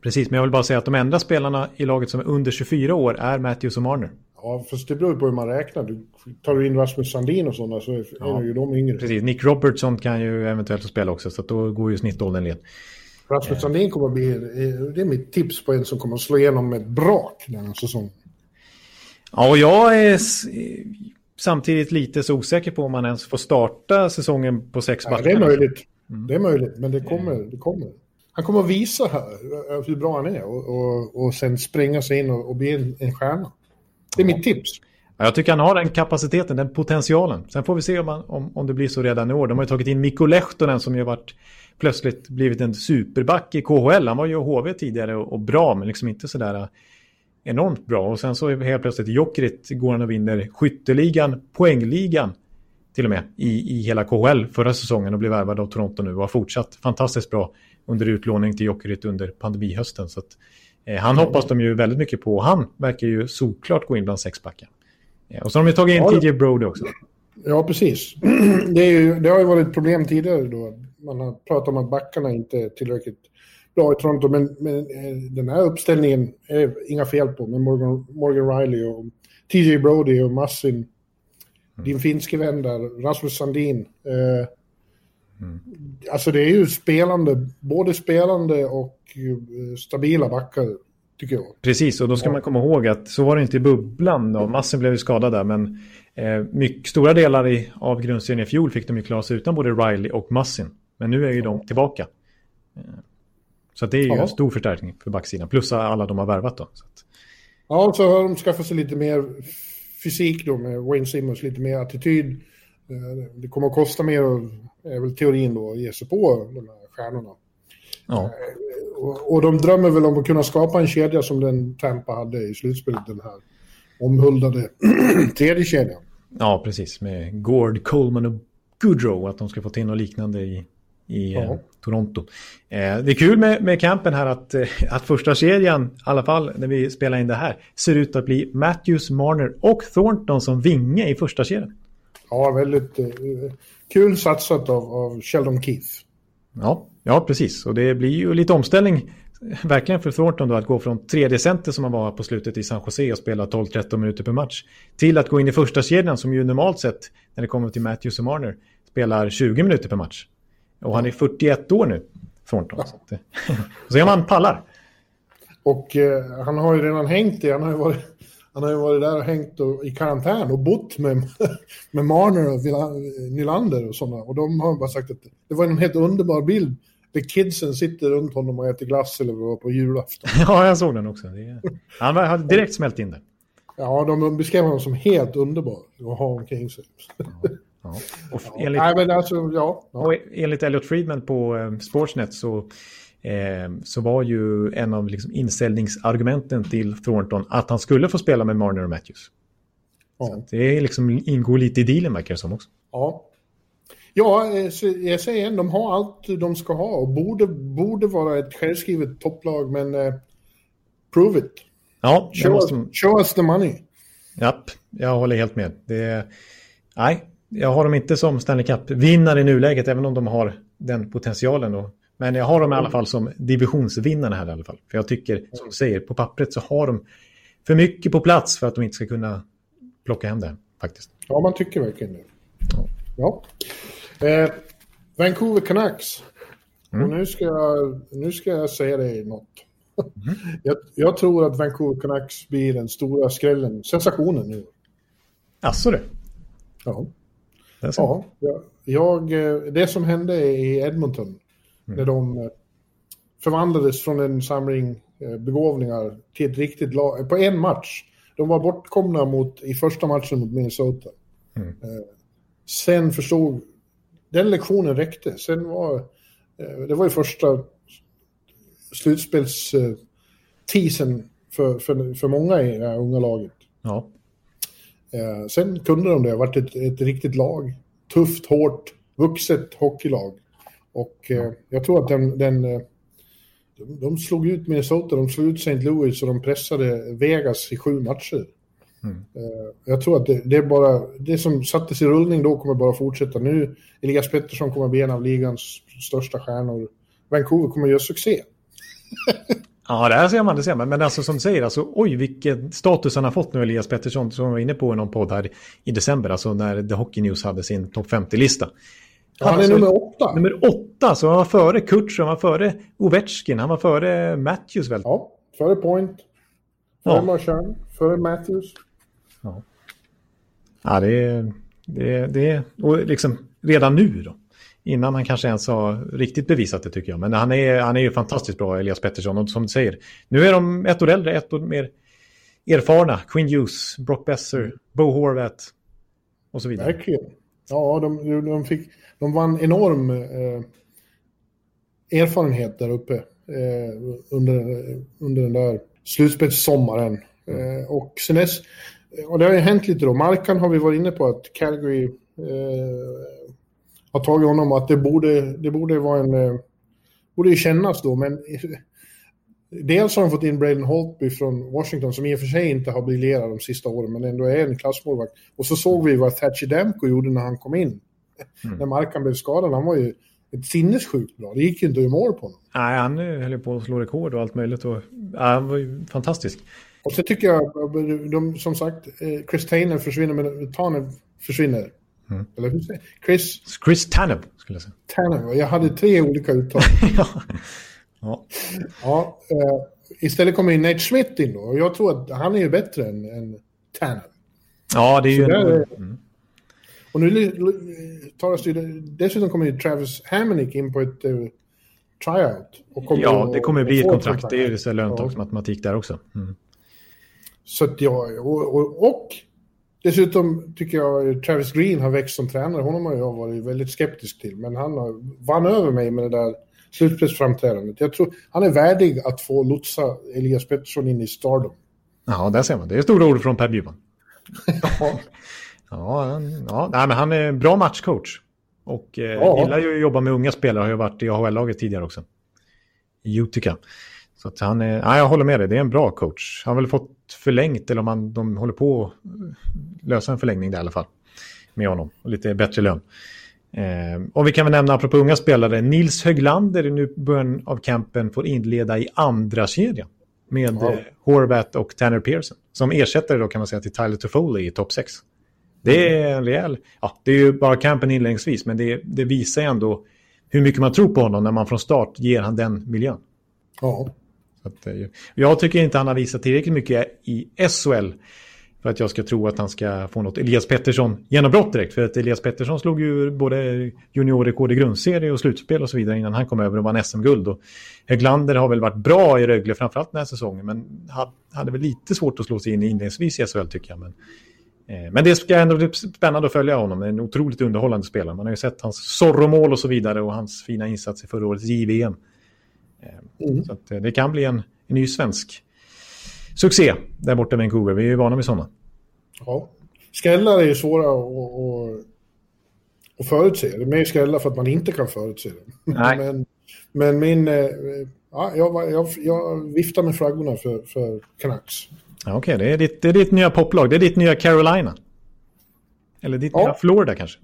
Precis, men jag vill bara säga att de enda spelarna i laget som är under 24 år är Matthews och Marner.
Ja, fast det beror på hur man räknar. Du, tar du in Rasmus Sandin och sådana så är ja. ju de yngre.
Precis, Nick Robertson kan ju eventuellt spela också, så då går ju snittåldern led.
Rasmus Sandin kommer att bli, det är mitt tips på en som kommer att slå igenom med ett brak den här säsongen.
Ja, och jag är samtidigt lite så osäker på om man ens får starta säsongen på sex backar.
Ja, det är möjligt. Mm. Det är möjligt, men det kommer, det kommer. Han kommer att visa här hur bra han är och, och, och sen spränga sig in och, och bli en, en stjärna. Det är ja. mitt tips.
Jag tycker han har den kapaciteten, den potentialen. Sen får vi se om, han, om, om det blir så redan i år. De har ju tagit in Mikko Lehtonen som ju varit plötsligt blivit en superback i KHL. Han var ju HV tidigare och, och bra, men liksom inte sådär eh, enormt bra. Och sen så helt plötsligt Jokerit går han och vinner skytteligan, poängligan till och med i, i hela KHL förra säsongen och blir värvad av Toronto nu och har fortsatt fantastiskt bra under utlåning till Jokerit under pandemihösten. Så att, eh, han hoppas de ju väldigt mycket på. Han verkar ju såklart gå in bland sexbackar. Eh, och så har de ju tagit in ja, TJ Brody också.
Ja, precis. Det, ju, det har ju varit ett problem tidigare då. Man har pratat om att backarna inte är tillräckligt bra i Toronto, men, men eh, den här uppställningen är inga fel på med Morgan, Morgan Riley och TJ Brody och Massin. Mm. Din finske vän där, Rasmus Sandin. Eh, mm. Alltså det är ju spelande, både spelande och uh, stabila backar tycker jag.
Precis, och då ska man komma ihåg att så var det inte i bubblan. Då. Massin blev ju skadad där, men eh, mycket, stora delar i, av grundserien i fjol fick de ju klara sig utan både Riley och Massin. Men nu är ju de tillbaka. Eh, så det är ju ja. en stor förstärkning för backsidan, plus alla de har värvat då. Så att...
Ja, så har de skaffat sig lite mer fysik då med Wayne Simmons, lite mer attityd. Eh, det kommer att kosta mer, är väl teorin då, att ge sig på de här stjärnorna. Ja. Och, de drömmer väl om att kunna skapa en kedja som den Tampa hade i slutspelet, den här omhuldade tredje kedjan.
Ja, precis, med Gord, Coleman och Goodrow, att de ska få till något liknande i, i ja. eh, Toronto. Eh, det är kul med, med campen här att, eh, att första serien, i alla fall när vi spelar in det här, ser ut att bli Matthews, Marner och Thornton som vinge i första serien.
Ja, väldigt eh, kul satsat av, av Sheldon Keith.
Ja, ja, precis. Och det blir ju lite omställning verkligen för Thornton då att gå från tredje center som han var på slutet i San Jose och spela 12-13 minuter per match till att gå in i första kedjan som ju normalt sett när det kommer till Matthews och Marner spelar 20 minuter per match. Och han är 41 år nu, Thornton. Ja. Så, att, så ser man pallar.
Och eh, han har ju redan hängt i, han har ju varit, han har ju varit där och hängt och, i karantän och bott med, med Marner och Nylander och sådana. Och de har bara sagt att det var en helt underbar bild. Där kidsen sitter runt honom och äter glass eller vad på julafton.
ja, jag såg den också. Det, han hade direkt smält in det.
Ja, de beskrev honom som helt underbar att ha omkring sig.
Ja. Och enligt, Nej, men alltså, ja, ja. Och enligt Elliot Friedman på eh, Sportsnet så, eh, så var ju en av liksom inställningsargumenten till Thornton att han skulle få spela med Marner och Matthews. Ja. Så det liksom ingår lite i dealen verkar det som också.
Ja. Ja, eh, jag säger igen, de har allt de ska ha och borde, borde vara ett självskrivet topplag, men uh, prove it.
Ja,
show, måste... show us the money.
Japp, jag håller helt med. Det, nej, jag har dem inte som Stanley Cup-vinnare i nuläget, även om de har den potentialen. Då. Men jag har dem i alla fall som divisionsvinnare här i alla fall. För jag tycker, som du säger, på pappret så har de för mycket på plats för att de inte ska kunna plocka hem det faktiskt.
Ja, man tycker verkligen det. Ja. ja. Eh, Vancouver Canucks. Mm. Och nu ska, jag, nu ska jag säga dig något. Mm. jag, jag, tror att Vancouver Canucks blir den stora skrällen, sensationen nu.
Asså du?
Ja. Ja, jag, det som hände i Edmonton, mm. när de eh, förvandlades från en samling eh, begåvningar till ett riktigt lag, på en match. De var bortkomna mot, i första matchen mot Minnesota. Mm. Eh, sen förstod, den lektionen räckte. Sen var, det var ju första slutspelstisen för, för, för många i det här unga laget. Ja. Eh, sen kunde de det, varit ett, ett riktigt lag. Tufft, hårt, vuxet hockeylag. Och eh, jag tror att den, den eh, de, de slog ut Minnesota, de slog ut St. Louis och de pressade Vegas i sju matcher. Mm. Eh, jag tror att det, det, är bara, det som sattes i rullning då kommer bara fortsätta nu. Elias Pettersson kommer bli en av ligans största stjärnor. Vancouver kommer göra succé.
Ja, det här ser man, det ser man. Men alltså som du säger, alltså, oj vilken status han har fått nu, Elias Pettersson, som var inne på i någon podd här i december, alltså när The Hockey News hade sin topp 50-lista.
Han, han är alltså, nummer åtta.
Nummer åtta, så han var före Kutsch, han var före Ovechkin, han var före Matthews väl?
Ja, före Point, före ja. Marchand, före Matthews.
Ja, det är... Det, det, och liksom redan nu då innan han kanske ens har riktigt bevisat det tycker jag. Men han är, han är ju fantastiskt bra, Elias Pettersson. Och som du säger, nu är de ett år äldre, ett år mer erfarna. Quinn Hughes, Brock Besser, Bo Horvath och så vidare.
Verkligen. Ja, de, de, fick, de vann enorm eh, erfarenhet där uppe eh, under, under den där slutspelssommaren. Eh, och sen dess, och det har ju hänt lite då. Markan har vi varit inne på att Calgary eh, har tagit honom att det borde, det borde vara en... Eh, borde ju kännas då, men Dels har de fått in Braden Holtby från Washington som i och för sig inte har briljerat de sista åren men ändå är en klassmålvakt. Och så såg vi vad Thatcher Demko gjorde när han kom in. Mm. När Markan blev skadad. Han var ju ett sinnessjukt bra. Det gick ju inte att göra mål på honom.
Nej, han höll på att slå rekord och allt möjligt. Och, ja, han var ju fantastisk.
Och så tycker jag, de, som sagt, eh, Chris Tainer försvinner, men Taner försvinner. Mm. Eller hur säger Chris?
Chris Tanev, skulle jag säga.
Tanev, jag hade tre olika uttal. ja. ja. ja uh, istället kommer in Nate Schmidt in då. Och jag tror att han är ju bättre än, än Tanev.
Ja, det är ju... En... Mm.
Och nu talas det dessutom kommer ju Travis Hammonick in på ett uh, tryout.
ja, det kommer bli ett kontrakt. Det är ju så löntagsmatematik där också. Mm.
Så att jag, och, och, och, dessutom tycker jag Travis Green har växt som tränare. Honom har jag varit väldigt skeptisk till. Men han har, vann över mig med det där slutspelsframträdandet. Jag tror han är värdig att få lotsa Elias Pettersson in i stardom.
Ja, där ser man. Det är stora ord från Per Bjurman. ja. ja, ja. Nej, men han är en bra matchcoach. Och eh, ja. gillar ju att jobba med unga spelare. Har ju varit i AHL-laget tidigare också. I Utica. Så att han är, ja, jag håller med dig, det är en bra coach. Han har väl fått förlängt, eller om man, de håller på att lösa en förlängning där i alla fall. Med honom, och lite bättre lön. Eh, och vi kan väl nämna, apropå unga spelare, Nils Höglander nu i början av campen får inleda i andra kedjan med ja. eh, Horvath och Tanner Pearson. Som ersättare då kan man säga till Tyler Toffoli i topp 6. Det är en rejäl, ja det är ju bara campen inledningsvis, men det, det visar ändå hur mycket man tror på honom när man från start ger han den miljön.
Ja.
Att, eh, jag tycker inte han har visat tillräckligt mycket i SHL för att jag ska tro att han ska få något Elias Pettersson genombrott direkt. För att Elias Pettersson slog ju både juniorrekord i grundserie och slutspel och så vidare innan han kom över och vann SM-guld. Höglander har väl varit bra i Rögle, framförallt den här säsongen, men hade väl lite svårt att slå sig in inledningsvis i SHL tycker jag. Men, eh, men det ska ändå bli spännande att följa honom. En otroligt underhållande spelare. Man har ju sett hans Zorro-mål och så vidare och hans fina insats i förra årets JVM. Eh, mm. Så eh, det kan bli en, en, ny svensk succé där borta i Vancouver. Vi är ju vana med sådana.
Ja. Skrällar är ju svåra att, att, att förutse. Det är mer skrällar för att man inte kan förutse det. Nej. men, men min... Eh, ja, jag, jag, jag viftar med flaggorna för, för Canucks.
Ja, Okej, okay. det, är ditt, det är ditt nya poplag. Det är ditt nya Carolina. Eller ditt ja. nya Florida kanske.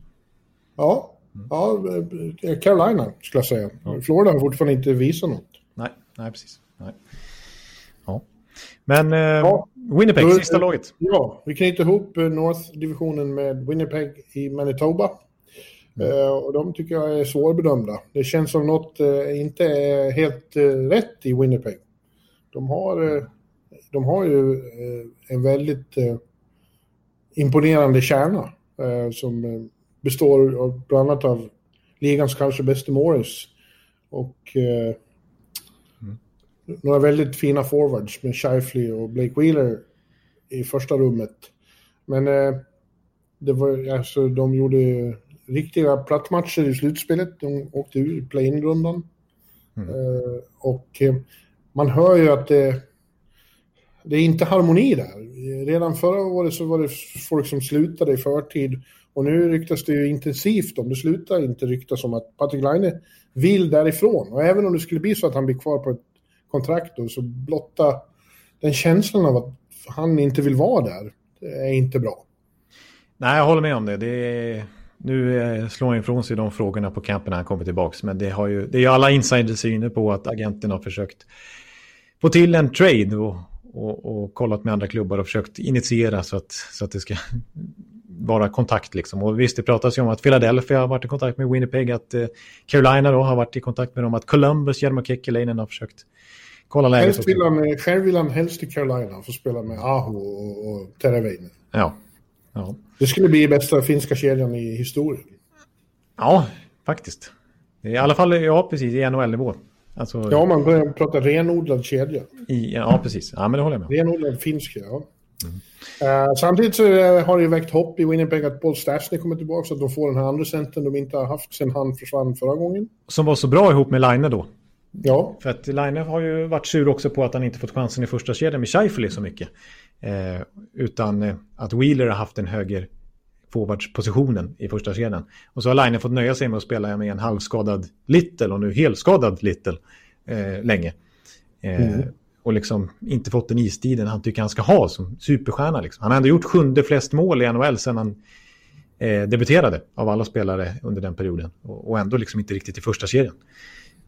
Ja, Ja, eh, Carolina skulle jag säga. Ja. Florida har fortfarande inte visat något.
Nej, nej precis. Nej. Ja. Men eh, ja. Winnipeg, Då, sista laget.
Ja, vi knyter ihop eh, North-divisionen med Winnipeg i Manitoba. Mm. Uh, och de tycker jag är svårbedömda. Det känns som något uh, inte är helt uh, rätt i Winnipeg. De har, de har ju en väldigt imponerande kärna som består av, bland annat av ligans kanske bästa Morris. Och eh, mm. några väldigt fina forwards med Shifley och Blake Wheeler i första rummet. Men eh, det var, alltså, de gjorde riktiga plattmatcher i slutspelet. De åkte ur play-in-rundan. Mm. Eh, och eh, man hör ju att det, det är inte harmoni där. Redan förra året så var det folk som slutade i förtid och nu ryktas det ju intensivt om, det slutar inte ryktas om att Patrik Laine vill därifrån. Och även om det skulle bli så att han blir kvar på ett kontrakt då, så blotta den känslan av att han inte vill vara där det är inte bra.
Nej, jag håller med om det. det är... Nu eh, slår han ifrån sig de frågorna på campen när han kommer tillbaka. Men det, har ju, det är ju alla insiders inne på att agenten har försökt få till en trade och, och, och kollat med andra klubbar och försökt initiera så att, så att det ska vara kontakt. Liksom. Och visst, det pratas ju om att Philadelphia har varit i kontakt med Winnipeg, att eh, Carolina då har varit i kontakt med dem, att Columbus, Jarmo Kekkeläinen har försökt kolla läget.
Helst vill han, själv vill han helst till Carolina, få spela med Aho och, och Teravainen.
Ja. ja.
Det skulle bli bästa finska kedjan i historien.
Ja, faktiskt. I alla fall, ja precis, i NHL-nivå.
Alltså, ja, man börjar prata renodlad kedja.
I, ja, precis. Ja, men det håller jag med
Renodlad finsk, ja. Uh, samtidigt så uh, har det väckt hopp i Winnipeg att Paul Stastny kommer tillbaka så att de får den här andra centern de inte har haft sedan han försvann förra gången.
Som var så bra ihop med Line då.
Ja.
För att Line har ju varit sur också på att han inte fått chansen i första kedjan med Scheifele så mycket. Uh, utan att Wheeler har haft den höger forwardspositionen i första kedjan. Och så har Line fått nöja sig med att spela med en halvskadad Little och nu helskadad Little länge. Eh, mm. Och liksom inte fått den istiden han tycker han ska ha som superstjärna. Liksom. Han har ändå gjort sjunde flest mål i NHL sedan han eh, debuterade av alla spelare under den perioden. Och, och ändå liksom inte riktigt i första serien.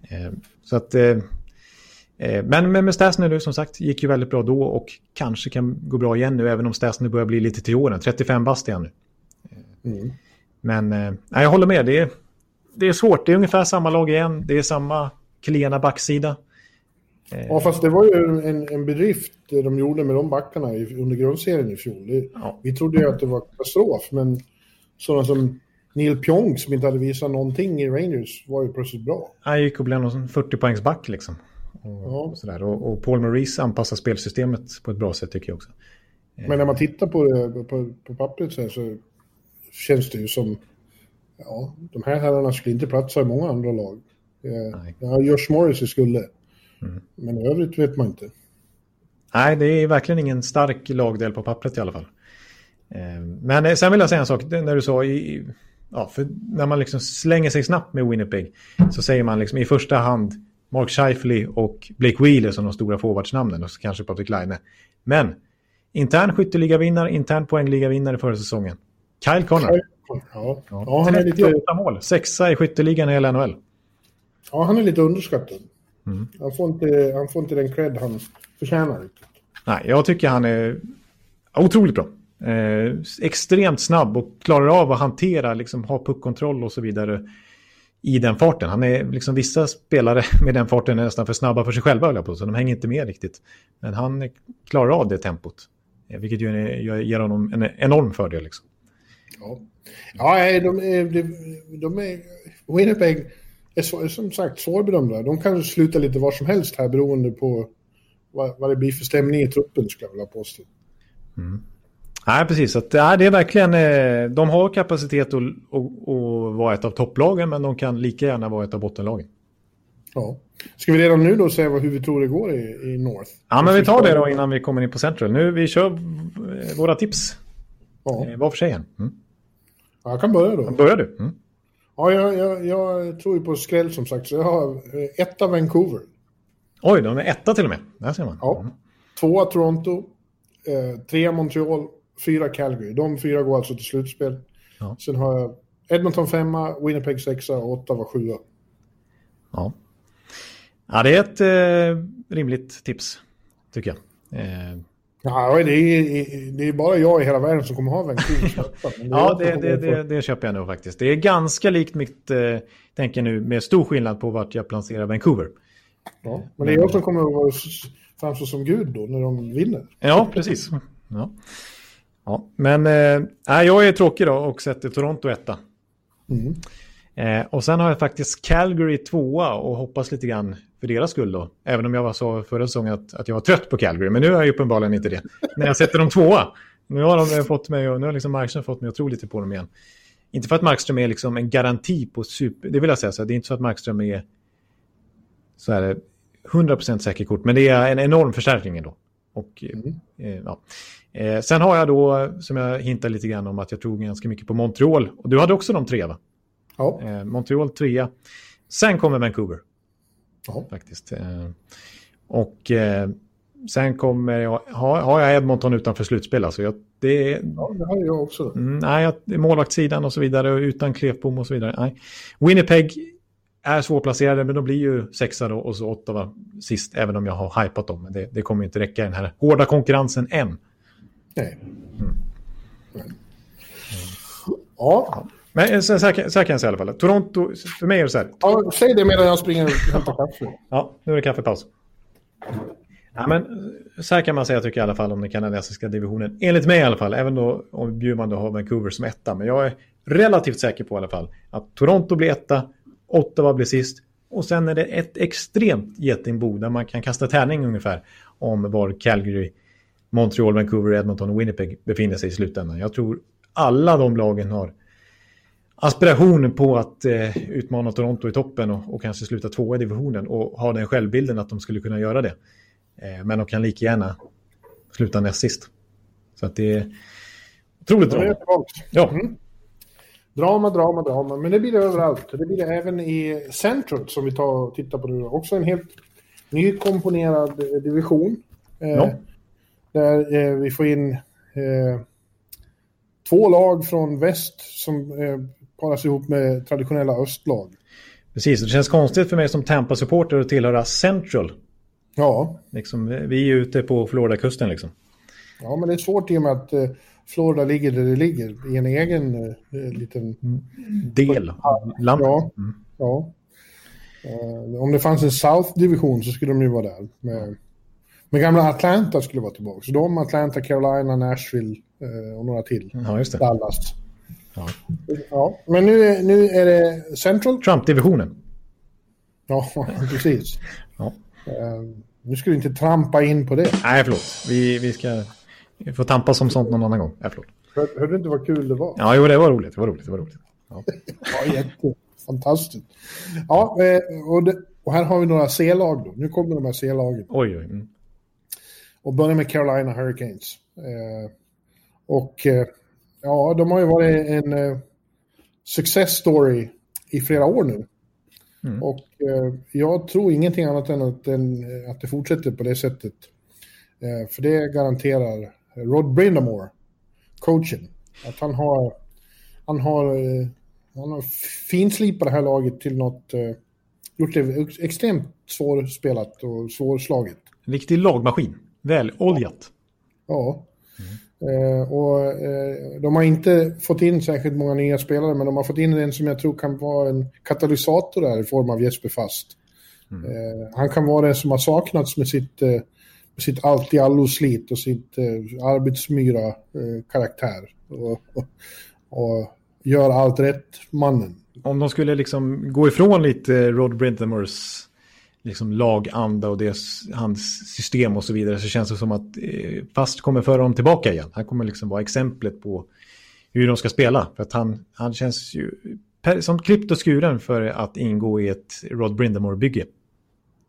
Eh, så att... Eh, eh men med, med Stasny nu som sagt gick ju väldigt bra då och kanske kan gå bra igen nu även om Stasny börjar bli lite till åren. 35 bast igen nu. Mm. Men eh, jag håller med. Det är, det är svårt. Det är ungefär samma lag igen. Det är samma klena backsida.
Ja, fast det var ju en, en bedrift de gjorde med de backarna under grundserien i fjol. Det, ja. Vi trodde ju att det var katastrof, men sådana som Neil Pjong som inte hade visat någonting i Rangers var ju plötsligt bra.
Han gick och blev någon 40 back liksom. Och, ja. och, sådär. Och, och, Paul Maurice anpassar spelsystemet på ett bra sätt tycker jag också.
Men när man tittar på det på, på pappret så, här, så känns det ju som ja, de här herrarna skulle inte platsa i många andra lag. Ja, Josh Morris skulle. Mm. Men i övrigt vet man inte.
Nej, det är verkligen ingen stark lagdel på pappret i alla fall. Eh, men eh, sen vill jag säga en sak, när du sa i, ja, när man liksom slänger sig snabbt med Winnipeg så säger man liksom i första hand Mark Scheifele och Blake Wheeler som de stora forwardsnamnen och så kanske Patrik Laine. Men intern skytteligavinnare, intern poängligavinnare förra säsongen. Kyle Connor. Ja. ja han är lite... mål, sexa i skytteligan i hela NHL.
Ja, han är lite underskattad. Mm. Han, får inte, han får inte den cred han förtjänar.
Nej, jag tycker han är otroligt bra. Eh, extremt snabb och klarar av att hantera, liksom, ha puckkontroll och så vidare i den farten. Han är liksom vissa spelare med den farten är nästan för snabba för sig själva, jag på, så de hänger inte med riktigt. Men han klarar av det tempot, eh, vilket ju ger honom en enorm fördel. Liksom.
Ja, ja de, är, de, de är... Winnipeg är som sagt svårbedömda. De kan sluta lite var som helst här beroende på vad, vad det blir för stämning i truppen, skulle jag vilja påstå.
Mm. Nej, precis. Att, ja, det är verkligen, eh, de har kapacitet att, att, att vara ett av topplagen, men de kan lika gärna vara ett av bottenlagen.
Ja. Ska vi redan nu då säga hur vi tror det går i, i North?
Ja, men vi tar det då innan vi kommer in på Central. Nu vi kör våra tips. Ja. Eh, var för sig. Mm.
Ja, jag kan börja då.
Börjar du? Mm.
Ja, jag, jag, jag, tror ju på skräll som sagt, så jag har eh, etta Vancouver.
Oj, de är etta till och med. Där ser man.
Ja. Mm. Tvåa Toronto, eh, trea Montreal, fyra Calgary. De fyra går alltså till slutspel. Ja. Sen har jag Edmonton femma, Winnipeg sexa och Ottawa sjua.
Ja. ja, det är ett eh, rimligt tips, tycker jag. Eh,
Ja, det är, det är bara jag i hela världen som kommer ha Vancouver.
ja, det, det, det, det, köper jag nog faktiskt. Det är ganska likt mitt, eh, tänker nu, med stor skillnad på vart jag placerar Vancouver.
Ja, men det är jag som kommer att framstå som gud då när de vinner.
Ja, precis. Ja. Ja, men eh, jag är tråkig då och sätter Toronto etta. Mm. Eh, och sen har jag faktiskt Calgary tvåa och hoppas lite grann för deras skull då. Även om jag sa förra säsongen att, att jag var trött på Calgary. Men nu är jag uppenbarligen inte det. När jag sätter dem tvåa. Nu har de fått mig, nu har liksom Markström fått mig att tro lite på dem igen. Inte för att Markström är liksom en garanti på super... Det vill jag säga, så det är inte så att Markström är så här 100% säker kort. Men det är en enorm förstärkning ändå. Och, mm. eh, ja. eh, sen har jag då, som jag hintade lite grann om, att jag tror ganska mycket på Montreal. Och du hade också de tre va? Ja. Eh, Montreal trea. Sen kommer Vancouver. Ja. Faktiskt. Eh, och eh, sen kommer jag, har, har jag Edmonton utanför slutspel. Alltså jag, det,
ja, det har jag också.
Mm, nej, målvaktssidan och så vidare, utan Klefbom och så vidare. Nej. Winnipeg är svårplacerade, men de blir ju sexa då och så Ottawa sist, även om jag har hypat dem. Men det, det kommer inte räcka i den här hårda konkurrensen än. Nej. Mm.
Ja.
Men eh, så, så, här, så här kan jag säga i alla fall. Toronto, för mig är det så här.
Ja, säg det medan jag springer och hämtar kaffe.
Ja, nu är det kaffepaus. Ja, men så här kan man säga tycker jag i alla fall om den kanadensiska divisionen. Enligt mig i alla fall, även då om Bjurman då har Vancouver som etta. Men jag är relativt säker på i alla fall att Toronto blir etta, Ottawa blir sist. Och sen är det ett extremt getingbo där man kan kasta tärning ungefär om var Calgary, Montreal, Vancouver, Edmonton och Winnipeg befinner sig i slutändan. Jag tror alla de lagen har aspiration på att eh, utmana Toronto i toppen och, och, kanske sluta tvåa i divisionen och ha den självbilden att de skulle kunna göra det. Eh, men de kan lika gärna sluta näst sist. Så att det är otroligt drama.
Ja. Mm. Drama, drama, drama. Men det blir det överallt. Det blir det även i Central som vi tar och tittar på nu. Också en helt nykomponerad division. Ja. Där vi får in två lag från väst som paras ihop med traditionella östlag.
Precis, det känns konstigt för mig som Tampa-supporter att tillhöra Central.
Ja.
Liksom, vi är ute på Florida-kusten liksom.
Ja, men det är svårt i och med att eh, Florida ligger där det ligger, i en egen eh, liten...
Del av landet.
Ja. Mm. ja. Uh, om det fanns en South-division så skulle de ju vara där. Med, med gamla Atlanta skulle vara tillbaka. Så de, Atlanta, Carolina, Nashville uh, och några till.
Ja, just.
Dallas. Ja. ja. Men nu, nu är det Central.
Trump-divisionen.
Ja, precis. ja. Uh, nu ska du inte trampa in på det.
Nej, förlåt. Vi, vi ska vi får tampas om sånt någon annan gång. Nej, förlåt.
Hör, hörde du inte vad kul det var?
Ja, jo, det var roligt. Det var roligt. Det var roligt. Ja,
ja jätte. Fantastiskt. Ja, eh, och, det, och här har vi några C-lag då. Nu kommer de här C-lagen.
Oj, oj. Mm.
Och börjar med Carolina Hurricanes. Eh, och eh, ja, de har ju varit en eh, success story i flera år nu. Mm. Och eh, jag tror ingenting annat än att, den, att det fortsätter på det sättet. Eh, för det garanterar Rod Brindamore, coachen, att han har, han har, eh, han har finslipat det här laget till något, eh, gjort det extremt svårspelat och svårslaget.
En riktig lagmaskin, väloljat.
Ja. Mm. Eh, och eh, de har inte fått in särskilt många nya spelare, men de har fått in en som jag tror kan vara en katalysator där i form av Jesper Fast. Mm. Eh, han kan vara den som har saknats med sitt eh, sitt allt-i-allo-slit och sitt eh, arbetsmyra-karaktär. Och, och, och, gör allt rätt, mannen.
Om de skulle liksom gå ifrån lite Rod Brintamers liksom laganda och det, hans system och så vidare så känns det som att eh, Fast kommer föra dem tillbaka igen. Han kommer liksom vara exemplet på hur de ska spela. För att han, han känns ju som klippt och skuren för att ingå i ett Rod Brindamore-bygge.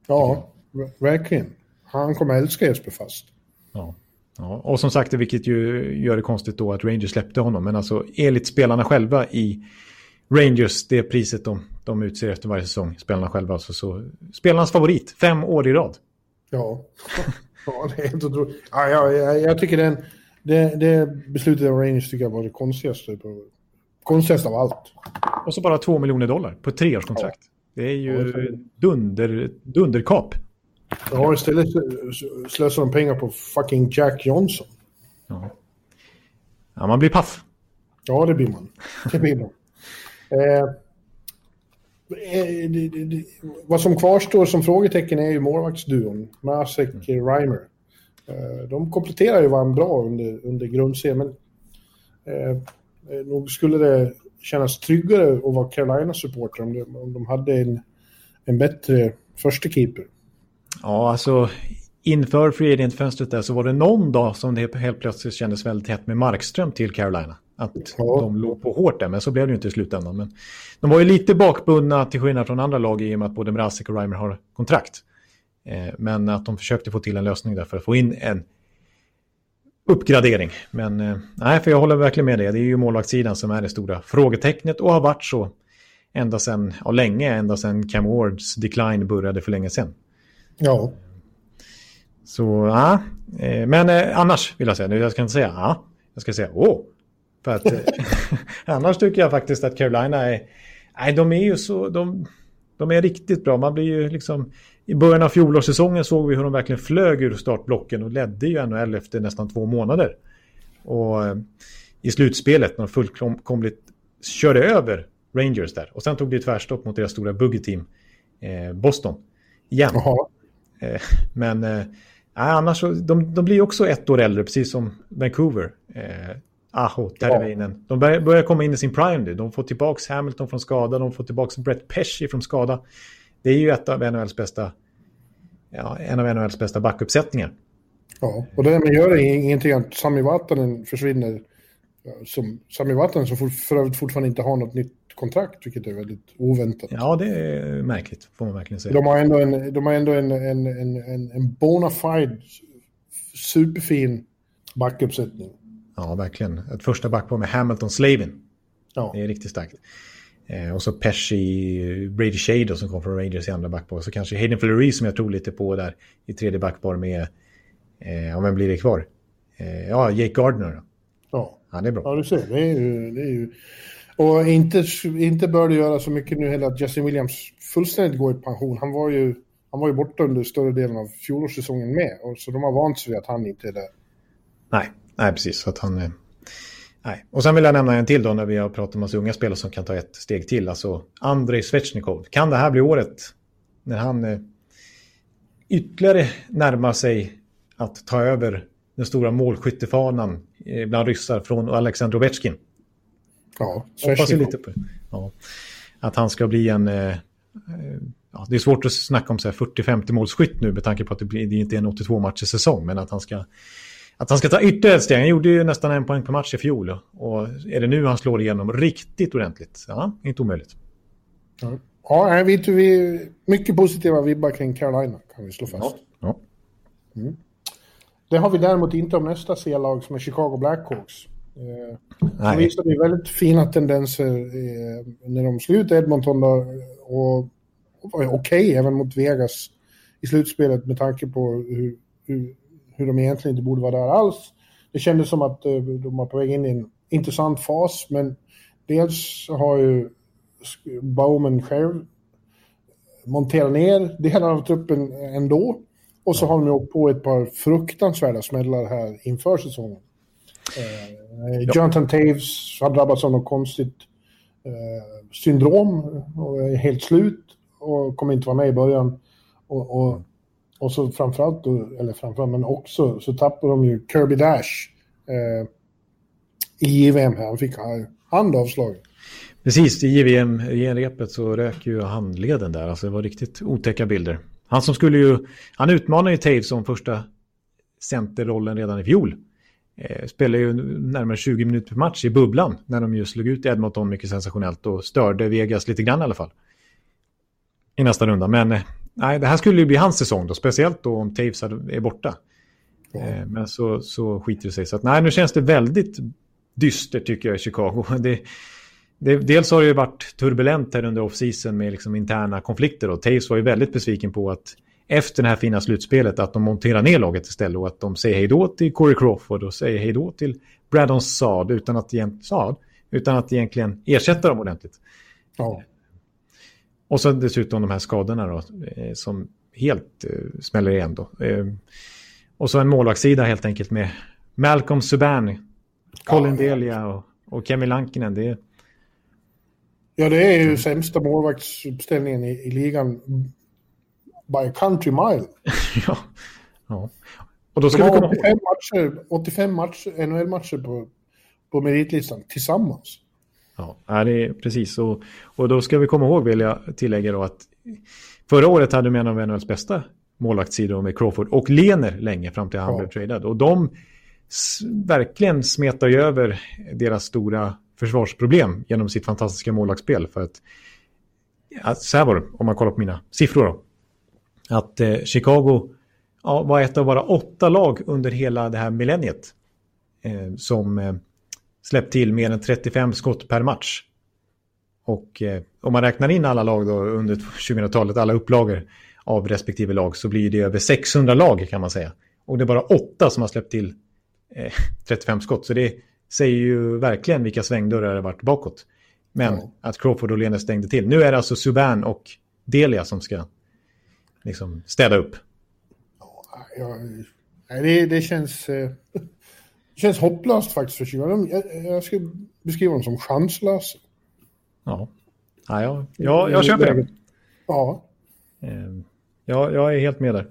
Ja, verkligen. Han kommer älska Jesper Fast.
Ja. ja. Och som sagt, vilket ju gör det konstigt då att Rangers släppte honom. Men alltså enligt spelarna själva i Rangers, det priset de, de utser efter varje säsong, spelarna själva, alltså, så spelarnas favorit, fem år i rad.
Ja, ja det är helt otroligt. Ja, ja, jag, jag tycker den, det, det beslutet av Rangers tycker jag var det konstigaste. På, konstigaste av allt.
Och så bara två miljoner dollar på ett treårskontrakt. Ja. Det är ju dunder, dunderkap.
Ja, istället slösar de pengar på fucking Jack Johnson.
Ja, ja man blir paff.
Ja, det blir man. Det blir man. Eh, det, det, det, vad som kvarstår som frågetecken är ju målvaktsduon, Masek mm. Reimer. Eh, de kompletterar ju varandra bra under, under grundserien, men eh, nog skulle det kännas tryggare att vara Carolina-supporter om, de, om de hade en, en bättre första keeper.
Ja, alltså inför free agent-fönstret där så var det någon dag som det helt plötsligt kändes väldigt tätt med Markström till Carolina. Att ja. de låg på hårt där, men så blev det ju inte i slutändan. Men de var ju lite bakbundna till skillnad från andra lag i och med att både Mrazek och Reimer har kontrakt. Eh, men att de försökte få till en lösning där för att få in en uppgradering. Men eh, nej, för jag håller verkligen med dig. Det är ju målvaktssidan som är det stora frågetecknet och har varit så ända sedan, ja länge, ända sedan Cam Wards decline började för länge sedan.
Ja.
Så ja, eh, men eh, annars vill jag säga, jag ska inte säga ja, jag ska säga åh. För att eh, annars tycker jag faktiskt att Carolina är, nej de är ju så, de, de är riktigt bra. Man blir ju liksom, i början av fjolårssäsongen såg vi hur de verkligen flög ur startblocken och ledde ju NHL efter nästan två månader. Och i slutspelet när de fullkomligt körde över Rangers där. Och sen tog det tvärstopp mot deras stora buggy-team eh, Boston. Igen. Eh, men eh, annars så, de, de blir också ett år äldre, precis som Vancouver. Aho, Terveinen. Ja. De börjar, börjar, komma in i sin prime nu. De får tillbaka Hamilton från skada, de får tillbaka Brett Pesci från skada. Det är ju ett av NHLs bästa, ja, en av NHLs bästa backuppsättningar.
Ja, och det där gör ingenting att Sami Vatanen försvinner. Som, Sami Vatanen som för övrigt fortfarande inte har något nytt kontrakt, vilket är väldigt oväntat.
Ja, det är märkligt, får man verkligen säga.
De har ändå en, de har ändå en, en, en, en bona fide, superfin backuppsättning.
Ja, verkligen. Ett första backpar med Hamilton Slavin. Ja. Det är riktigt starkt. Eh, och så Pesci, Brady Shade då, som kom från Rangers i andra backpar. Och så kanske Hayden Fleury som jag tror lite på där i tredje backpar med, eh, ja men blir det kvar? Eh, ja, Jake Gardner då.
Ja.
Han är bra.
Ja, du ser. Det är ju... Det är ju... Och inte, inte bör det göra så mycket nu heller att Justin Williams fullständigt går i pension. Han var ju, han var ju borta under större delen av fjolårssäsongen med. Och så de har vant sig vid att han inte är där.
Nej, nej precis. Så att han, eh, nej. Och sen vill jag nämna en till då när vi har pratat om massa unga spelare som kan ta ett steg till. Alltså Andrei Svechnikov. Kan det här bli året när han eh, ytterligare närmar sig att ta över den stora målskyttefanan eh, bland ryssar från Alexander Ovechkin?
Ja,
Hoppas lite på ja. Att han ska bli en... Eh, ja, det är svårt att snacka om 40-50 målskytt nu med tanke på att det, blir, det inte är en 82 matcher säsong. Men att han ska, att han ska ta ytterligare ett steg. Han gjorde ju nästan en poäng per match i fjol. Och är det nu han slår igenom riktigt ordentligt? Ja, inte omöjligt.
Ja, ja vi, vi, mycket positiva vibbar kring Carolina kan vi slå fast.
Ja.
ja. Mm. Det har vi däremot inte om nästa C-lag som är Chicago Blackhawks. Eh, de visade ju väldigt fina tendenser eh, när de slog ut Edmonton då, och, och var okej okay, även mot Vegas i slutspelet med tanke på hur, hur, hur de egentligen inte borde vara där alls. Det kändes som att eh, de var på väg in i en intressant fas, men dels har ju Bowman själv monterat ner delar av truppen ändå. Och så har de åkt på ett par fruktansvärda smällar här inför säsongen. Eh, Jonathan Taves har drabbats av något konstigt eh, syndrom och är helt slut och kommer inte vara med i början. Och, och, och så framförallt, eller framförallt, men också så tappar de ju Kirby Dash eh, i JVM här. Han fick hand avslagen.
Precis, i JVM-repet så rök ju handleden där. Alltså det var riktigt otäcka bilder. Han som skulle ju, han utmanade ju Taves som första centerrollen redan i fjol. Eh, spelade ju närmare 20 minuter per match i bubblan när de ju slog ut Edmonton mycket sensationellt och störde Vegas lite grann i alla fall. I nästa runda. Men eh, nej, det här skulle ju bli hans säsong då, speciellt då om Taves är borta. Mm. Men så, så skiter det sig. Så att, nej, nu känns det väldigt dystert tycker jag i Chicago. Det, det, dels har det ju varit turbulent här under off-season med liksom interna konflikter. Och Taves var ju väldigt besviken på att efter det här fina slutspelet att de monterar ner laget istället och att de säger hej då till Corey Crawford och säger hej då till Braddon Saad utan att, Saad, utan att egentligen ersätta dem ordentligt.
Ja.
Och så dessutom de här skadorna då, eh, som helt uh, smäller igen då. Uh, och så en målvaktssida helt enkelt med Malcolm Subban, Colin ja, Delia och, och Kemi Lankinen. Det är...
Ja, det är ju sämsta målvaktsuppställningen i, i ligan by a country mile.
ja. ja.
Och då ska vi komma 85 matcher, 85 matcher, NHL-matcher på, på meritlistan tillsammans.
Ja, det är precis. Och, och då ska vi komma ihåg, vill jag tillägga då, att förra året hade de en av NHLs bästa målvaktssidor med Crawford och Lener länge fram till han ja. blev tradad. Och de verkligen smetar ju över deras stora försvarsproblem genom sitt fantastiska målvaktsspel. För att, ja, så här var det, om man kollar på mina siffror då att eh, Chicago ja, var ett av bara åtta lag under hela det här millenniet eh, som eh, släppt till mer än 35 skott per match. Och eh, om man räknar in alla lag då under 2000-talet, alla upplagor av respektive lag, så blir det över 600 lag kan man säga. Och det är bara åtta som har släppt till 35 eh, skott. Så det säger ju verkligen vilka svängdörrar det varit bakåt. Men mm. att Crawford och Lene stängde till. Nu är det alltså Subban och Delia som ska liksom städa upp?
Ja, det, det känns... Eh, känns hopplöst faktiskt för Chicago. Jag, jag skulle beskriva dem som chanslösa.
Ja, ja jag, jag, jag köper det.
Ja.
Ehm, ja, jag är helt med där.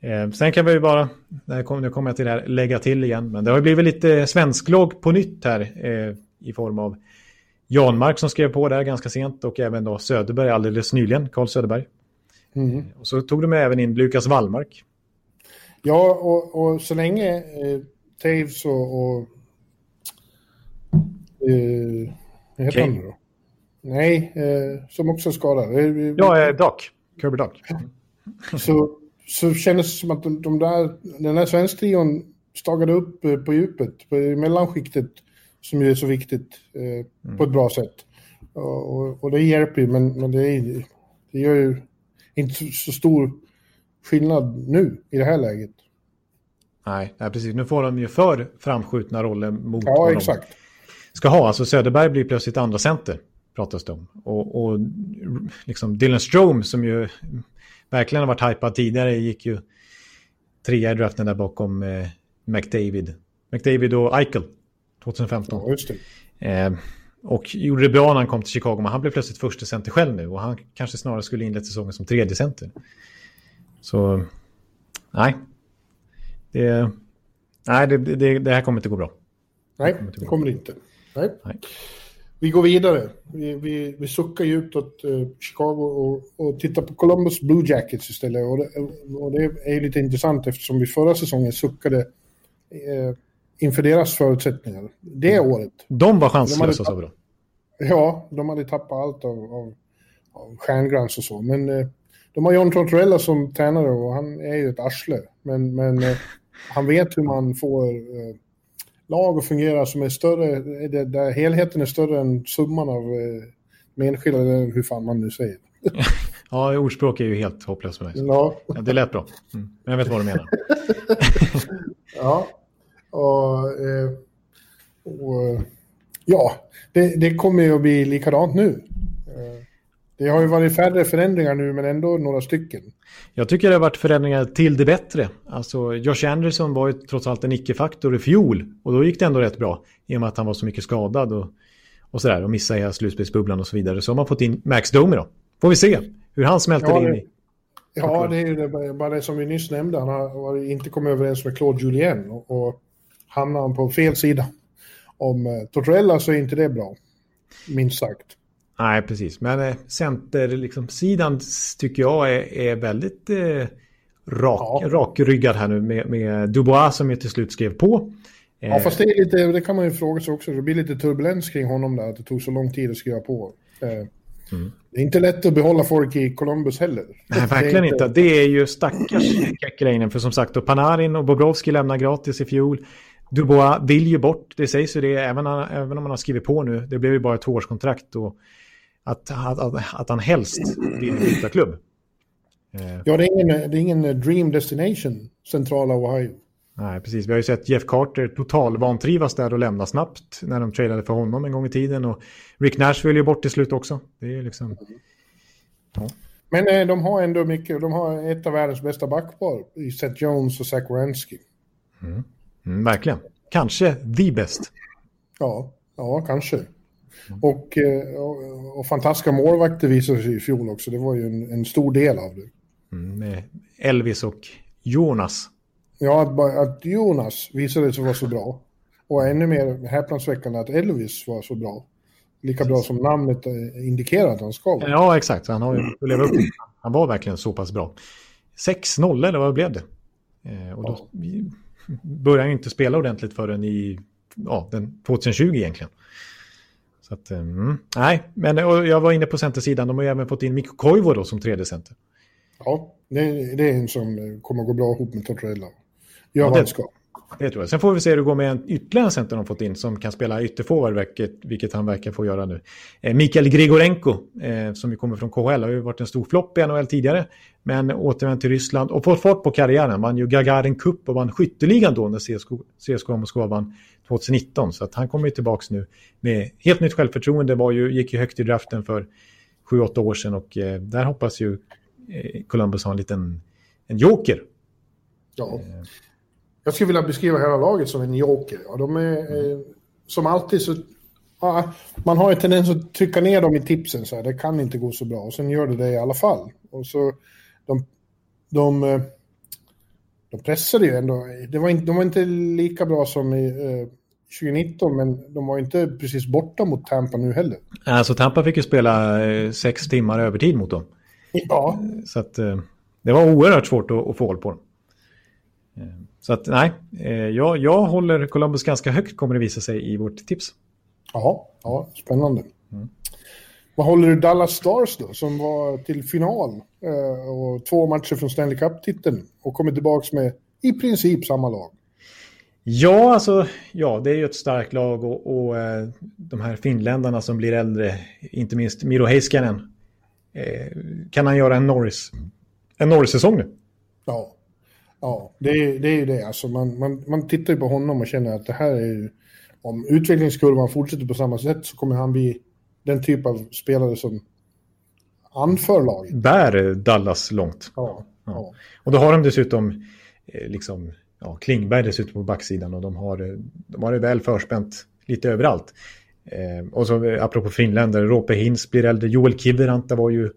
Ehm, sen kan vi ju bara, nu kommer jag till det här, lägga till igen, men det har blivit lite svensklogg på nytt här eh, i form av Janmark som skrev på där ganska sent och även då Söderberg alldeles nyligen, Carl Söderberg. Mm. Och så tog de även in Lukas Wallmark.
Ja, och, och så länge eh, Taves och... och eh, vad heter han då? Nej, eh, som också är skadad. Eh,
ja, eh, Doc. Kirby Doc.
så, så kändes det som att de, de där, den där svensk-trion stagade upp på djupet, på mellanskiktet, som ju är så viktigt, eh, mm. på ett bra sätt. Och, och, och det hjälper ju, men, men det, är, det gör ju inte så stor skillnad nu i det här läget.
Nej, nej precis. Nu får de ju för framskjutna roller mot
Ja,
vad
exakt.
de ska ha. Alltså Söderberg blir plötsligt andra center, pratas det om. Och, och liksom Dylan Strome som ju verkligen har varit hypad tidigare gick ju trea i draften där bakom eh, McDavid. McDavid och Eichel 2015.
Ja, just.
Eh, och gjorde det bra när han kom till Chicago, men han blev plötsligt första center själv nu. Och han kanske snarare skulle inlett säsongen som tredje center. Så, nej. Det, nej, det, det, det här kommer inte gå bra.
Nej, det kommer det inte. Nej.
Nej.
Vi går vidare. Vi, vi, vi suckar djupt åt uh, Chicago och, och tittar på Columbus Blue Jackets istället. Och det, och det är ju lite intressant eftersom vi förra säsongen suckade uh, inför deras förutsättningar. Det året.
De var chanslösa, sa vi då.
Ja, de hade tappat allt av, av, av stjärnglans och så. Men eh, de har John Tortorella som tränare och han är ju ett arsle. Men, men eh, han vet hur man får eh, lag att fungera som är större, eh, där, helheten är större än summan av eh, enskilda, eller hur fan man nu säger.
Ja, ordspråk är ju helt hopplöst för mig.
Ja,
Ja, det lät bra. Mm. Men jag vet vad du menar.
ja. Och, eh, och ja, det, det kommer ju att bli likadant nu. Det har ju varit färre förändringar nu, men ändå några stycken.
Jag tycker det har varit förändringar till det bättre. Alltså, Josh Anderson var ju trots allt en icke-faktor i fjol. Och då gick det ändå rätt bra. I och med att han var så mycket skadad och, och sådär. Och missade hela slutspelsbubblan och så vidare. Så har man fått in Max Domi då. Får vi se hur han smälter
Ja,
in i.
Ja, det är ju det, bara det som vi nyss nämnde. Han har har inte kommit överens med Claude Julien och, och hamnar han på fel sida om eh, Tortorella så är inte det bra. Minst sagt.
Nej, precis. Men eh, center, liksom, tycker jag är, är väldigt eh, rak,
Ja.
rakryggad här nu med, med Dubois som ju till slut skrev på. Eh,
Ja, fast det är lite, det kan man ju fråga sig också. Det blir lite turbulens kring honom där, att det tog så lång tid att skriva på. Eh, Det är inte lätt att behålla folk i Columbus heller.
Mm. Nej, verkligen
Det är
inte. Det är ju stackars Kekkeläinen. För som sagt, då Panarin och Bobrovski lämnar gratis i fjol. Dubois vill ju bort, det sägs ju det, även, även om han har skrivit på nu. Det blev ju bara ett tvåårskontrakt. Och att, att, att, att han helst vill byta klubb. Eh,
Ja, det är ingen, det är ingen dream destination, centrala Ohio.
nej, precis. Vi har ju sett Jeff Carter total vantrivas där och lämna snabbt när de tradade för honom en gång i tiden. Och Rick Nash vill ju bort till slut också. Det är liksom...
Men eh, de har ändå mycket, de har ett av världens bästa backpar i Seth Jones och Zach Wierenski.
Mm, verkligen. Kanske the best.
Ja, ja kanske. Och, eh, och, och fantastiska målvakter visade sig i fjol också. Det var ju en, en stor del av det.
Mm, Elvis och Jonas.
Ja, att, att Jonas visade sig vara så bra. Och ännu mer häpnadsväckande att Elvis var så bra. Lika bra som namnet eh, indikerar att han ska vara.
Ja, exakt. Han har ju leva upp. Han var verkligen så pass bra. 6-0 eller vad blev det? Eh, och då började han ju inte spela ordentligt förrän i ja, den 2020 egentligen. Så att, eh, mm, nej, men jag var inne på centersidan. De har ju även fått in Mikko Koivu då som tredje center.
Ja, det, det är en som kommer gå bra ihop med Tortorella. Gör
Ja,
vad han ska.
Det tror jag. Sen får vi se hur det går med en ytterligare center de fått in som kan spela ytterforward, vilket, vilket han verkar få göra nu. Eh, Mikael Grigorenko, eh, som ju kommer från KHL, har ju varit en stor flopp i NHL tidigare, men återvänt till Ryssland och fått fart på karriären. Vann ju Gagarin Cup och vann skytteligan då när CSKA, CSKA Moskva vann 2019. Så att han kommer ju tillbaka nu med helt nytt självförtroende. Var ju, gick ju högt i draften för 7-8 år sedan och eh, där hoppas ju eh, Columbus ha en liten en joker.
Ja. Jag skulle vilja beskriva hela laget som en joker. Ja, de är eh, som alltid så... Ja, man har en tendens att trycka ner dem i tipsen så här. Det kan inte gå så bra. Och sen gör det det i alla fall. Och så... De, de, eh, de pressade ju ändå. Det var inte, de var inte lika bra som i eh, 2019, men de var inte precis borta mot Tampa nu heller.
Alltså Tampa fick ju spela eh, sex timmar övertid mot dem.
Ja,
Så att eh, det var oerhört svårt att, att få håll på dem. Eh, Så att nej, eh, jag, jag håller Columbus ganska högt kommer det visa sig i vårt tips.
ja, ja spännande. Vad håller du Dallas Stars då, som var till final eh, och två matcher från Stanley Cup-titeln och kommer tillbaka med i princip samma lag?
Ja, alltså, ja, det är ju ett starkt lag och, och eh, de här finländarna som blir äldre, inte minst Miro Heiskanen, eh, kan han göra en Norris, en Norris-säsong nu?
Ja, ja det, är, det är ju det. Alltså man, man, man tittar ju på honom och känner att det här är ju, om utvecklingskurvan fortsätter på samma sätt så kommer han bli den typ av spelare som anför laget.
Bär Dallas långt.
Ja, ja.
Och då har de dessutom eh, liksom ja, Klingberg dessutom på backsidan och de har, de har det väl förspänt lite överallt. Eh, och så eh, apropå finländare, Rope Hintz blir äldre, Joel Kiviranta var ju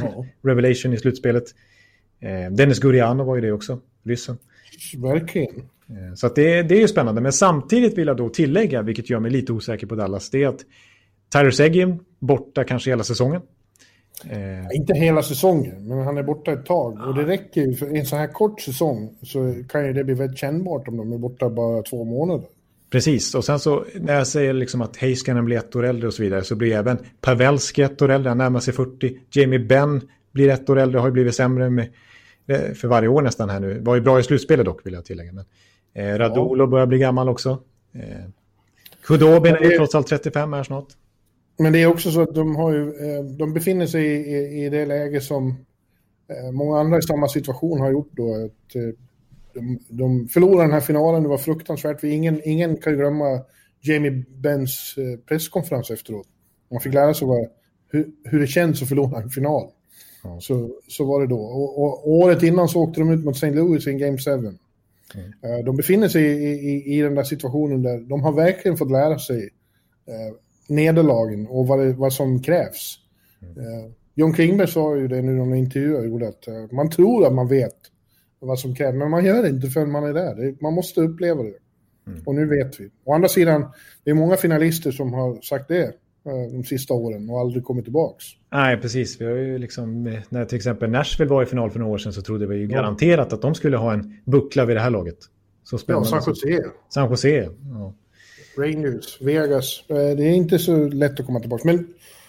ja. revelation i slutspelet. Eh, Dennis Guriano var ju det också, ryssen.
Verkligen.
Eh, så det, det är ju spännande, men samtidigt vill jag då tillägga, vilket gör mig lite osäker på Dallas, det är att Tyler Seguin borta kanske hela säsongen.
Eh. Inte hela säsongen, men han är borta ett tag. Och det räcker ju, för en så här kort säsong så kan ju det bli väldigt kännbart om de är borta bara två månader.
Precis, och sen så när jag säger liksom att Heiskanen blir ett år äldre och så vidare så blir även Pavelski ett år äldre, han närmar sig 40. Jamie Benn blir ett år äldre, har ju blivit sämre med, eh, för varje år nästan här nu. Var ju bra i slutspelet dock vill jag tillägga. Men, eh, Radolo ja. börjar bli gammal också. Eh, Kudobin är ju trots allt 35 här snart.
Men det är också så att de, har ju, eh, de befinner sig i, i det läge som eh, många andra i samma situation har gjort då. Att eh, de, de förlorade den här finalen, det var fruktansvärt. Ingen, ingen kan glömma Jamie Benns presskonferens efteråt. Man fick lära sig vad, hur, hur det känns att förlora en final. Ja. Så, så var det då. Och, och, året innan så åkte de ut mot St. Louis i en Game 7. Mm. De befinner sig i, i, i den där situationen där de har verkligen fått lära sig nederlagen och vad, det, vad som krävs. Mm. John Klingberg sa ju det nu i någon intervju jag gjorde att uh, man tror att man vet vad som krävs, men man gör det inte förrän man är där. Man måste uppleva det. Mm. Och nu vet vi. Å andra sidan, det är många finalister som har sagt det uh, de sista åren och aldrig kommit tillbaks.
Nej, precis. Vi har ju liksom, när till exempel Nashville var i final för några år sedan så trodde vi ju garanterat att de skulle ha en buckla vid det här laget.
Så ja, San Jose.
San Jose, ja.
Rangers, Vegas. Eh, det är inte så lätt att komma tillbaka. Men,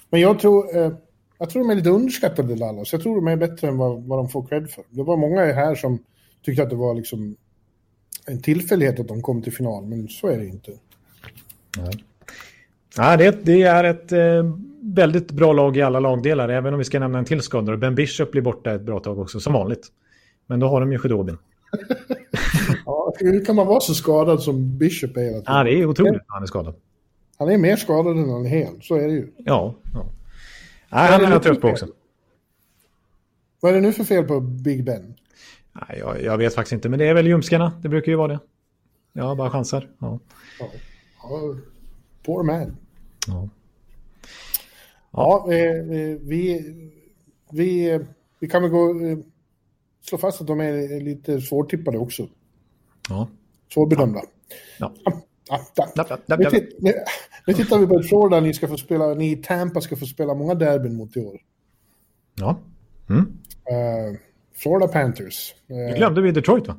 men jag, tror, eh, jag tror de är lite underskattade, Dallas. Jag tror de är bättre än vad, vad de får cred för. Det var många här som tyckte att det var liksom en tillfällighet att de kom till final, men så är det inte.
Ja. Ja, det, det är ett eh, väldigt bra lag i alla lagdelar, även om vi ska nämna en till skadare. Ben Bishop blir borta ett bra tag också, som vanligt. Men då har de ju Sjödobin.
ja, hur kan man vara så skadad som Bishop är hela tiden?
Ja, det är otroligt när han är skadad.
Han är mer skadad än han är hel, så är det ju.
Ja. ja. Nej, han är jag trött på också.
Vad är det nu för fel på Big Ben?
Nej, jag, jag, vet faktiskt inte, men det är väl ljumskarna. Det brukar ju vara det. Ja, bara chansar. Ja. ja.
ja poor man. Ja. Ja, eh, vi, vi, vi kan väl gå eh, slå fast att de är lite svårtippade också.
Ja.
Svårbedömda. Ja. Ja, ja, nu, nu, nu tittar vi på ett Florida ni ska få spela, ni i Tampa ska få spela många derbyn mot i år.
Ja. Mm.
Uh, Florida Panthers.
Uh, nu glömde vi Detroit va?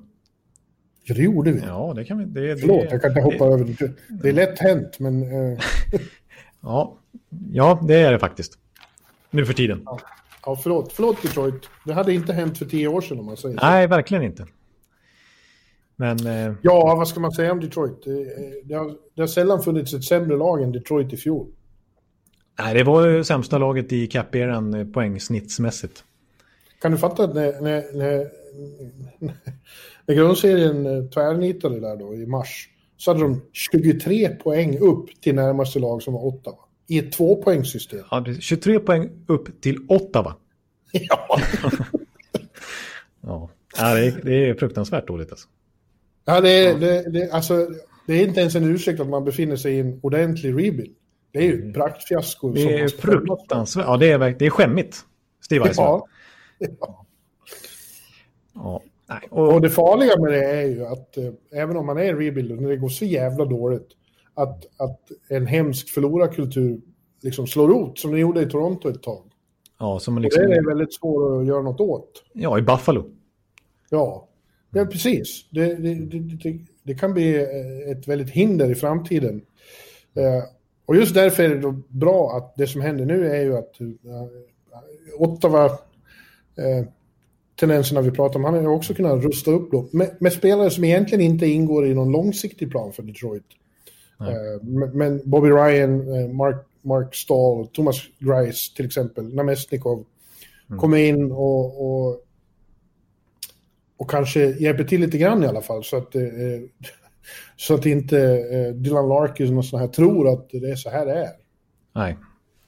Ja, det gjorde vi.
Ja, det kan vi. Det,
Förlåt, det, jag kan inte hoppa det, över det. Det är lätt hänt, men... Uh...
ja. ja, det är det faktiskt. Nu för tiden.
Ja. Ja, förlåt. Förlåt Detroit. Det hade inte hänt för tio år sedan om man säger
så. Nej, verkligen inte. Men... Eh...
Ja, vad ska man säga om Detroit? Det, det, har, det har sällan funnits ett sämre lag än Detroit i fjol.
Nej, det var ju sämsta laget i cap-eran eh, poängsnittsmässigt.
Kan du fatta att när, när, när, när grundserien eh, tvärnitade där då i mars så hade de 23 poäng upp till närmaste lag som var Ottawa i ett tvåpoängssystem.
Ja, 23 poäng upp till Ottawa.
Ja.
ja det, är, det är fruktansvärt dåligt alltså.
Ja, det är, det, det, alltså, det är inte ens en ursäkt att man befinner sig i en ordentlig rebuild. Det är ju ett mm. praktfiasko.
Det är fruktansvärt. Ja, det är, det är skämmigt. Steve
ja. ja. ja. Nej. Och... och... det farliga med det är ju att eh, även om man är i rebuild, när det går så jävla dåligt, att, att en hemsk förlorarkultur liksom slår rot, som det gjorde i Toronto ett tag.
Ja, som liksom...
Och det är väldigt svårt att göra något åt.
Ja, i Buffalo.
Ja, ja precis. Det, det, det, det kan bli eh, ett väldigt hinder i framtiden. Eh, och just därför är det bra att det som händer nu är ju att uh, Ottawa tendenserna vi pratar om. Han har också kunnat rusta upp då, med, med, spelare som egentligen inte ingår i någon långsiktig plan för Detroit. Uh, men Bobby Ryan, Mark, Mark Stahl, Thomas Grice till exempel, Namestnikov mm. kommer in och, och, och, kanske hjälper till lite grann i alla fall. Så att, uh, så att inte Dylan Larkin och sådana här tror att det är så här det är.
Nej,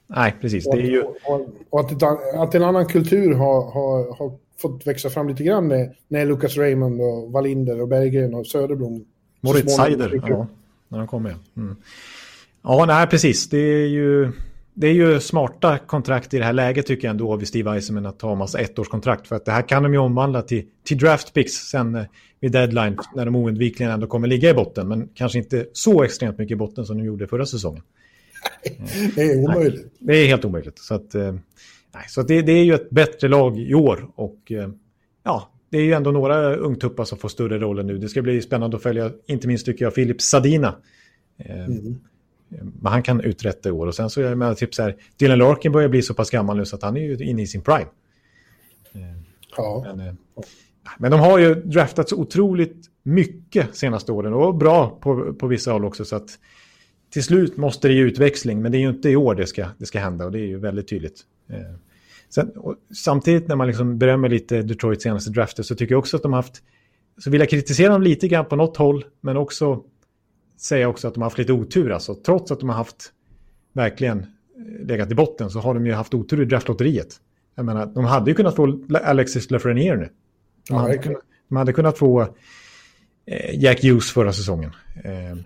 Nej precis. Och, det är ju...
och, och att, att, en annan kultur har, har, har fått växa fram lite grann när, när Lucas Raymond och Wallinder och Berggren och Söderblom.
Moritz Seider, ja, när de kommer. Mm. Ja, nej, precis. Det är ju... Det är ju smarta kontrakt i det här läget tycker jag ändå av Steve Eisenman att ta en massa ettårskontrakt. För att det här kan de ju omvandla till, till draft picks sen eh, vid deadline när de oundvikligen ändå kommer ligga i botten. Men kanske inte så extremt mycket i botten som de gjorde förra säsongen.
det är omöjligt.
Nej, det är helt omöjligt. Så att, eh, Nej, så det, det, är ju ett bättre lag i år och eh, ja, det är ju ändå några ungtuppar som får större roller nu. Det ska bli spännande att följa, inte minst tycker jag, Filip Sadina. Mm. Vad han kan uträtta i år. Och sen så är det typ så här, Dylan Larkin börjar bli så pass gammal nu så att han är ju inne i sin prime.
Eh, ja.
Men, men de har ju draftat så otroligt mycket senaste åren och bra på, på vissa håll också. Så att till slut måste det ge utväxling, men det är ju inte i år det ska, det ska hända och det är ju väldigt tydligt. Eh, sen, samtidigt när man liksom berömmer lite Detroits senaste drafter så tycker jag också att de haft, så vill jag kritisera dem lite grann på något håll, men också säga också att de har haft lite otur. Alltså, trots att de har haft verkligen eh, legat i botten så har de ju haft otur i draftlotteriet. Jag menar, de hade ju kunnat få Alexis Lafreniere nu. De, ja, hade, kunnat, de hade kunnat få eh, Jack Hughes förra säsongen. Eh,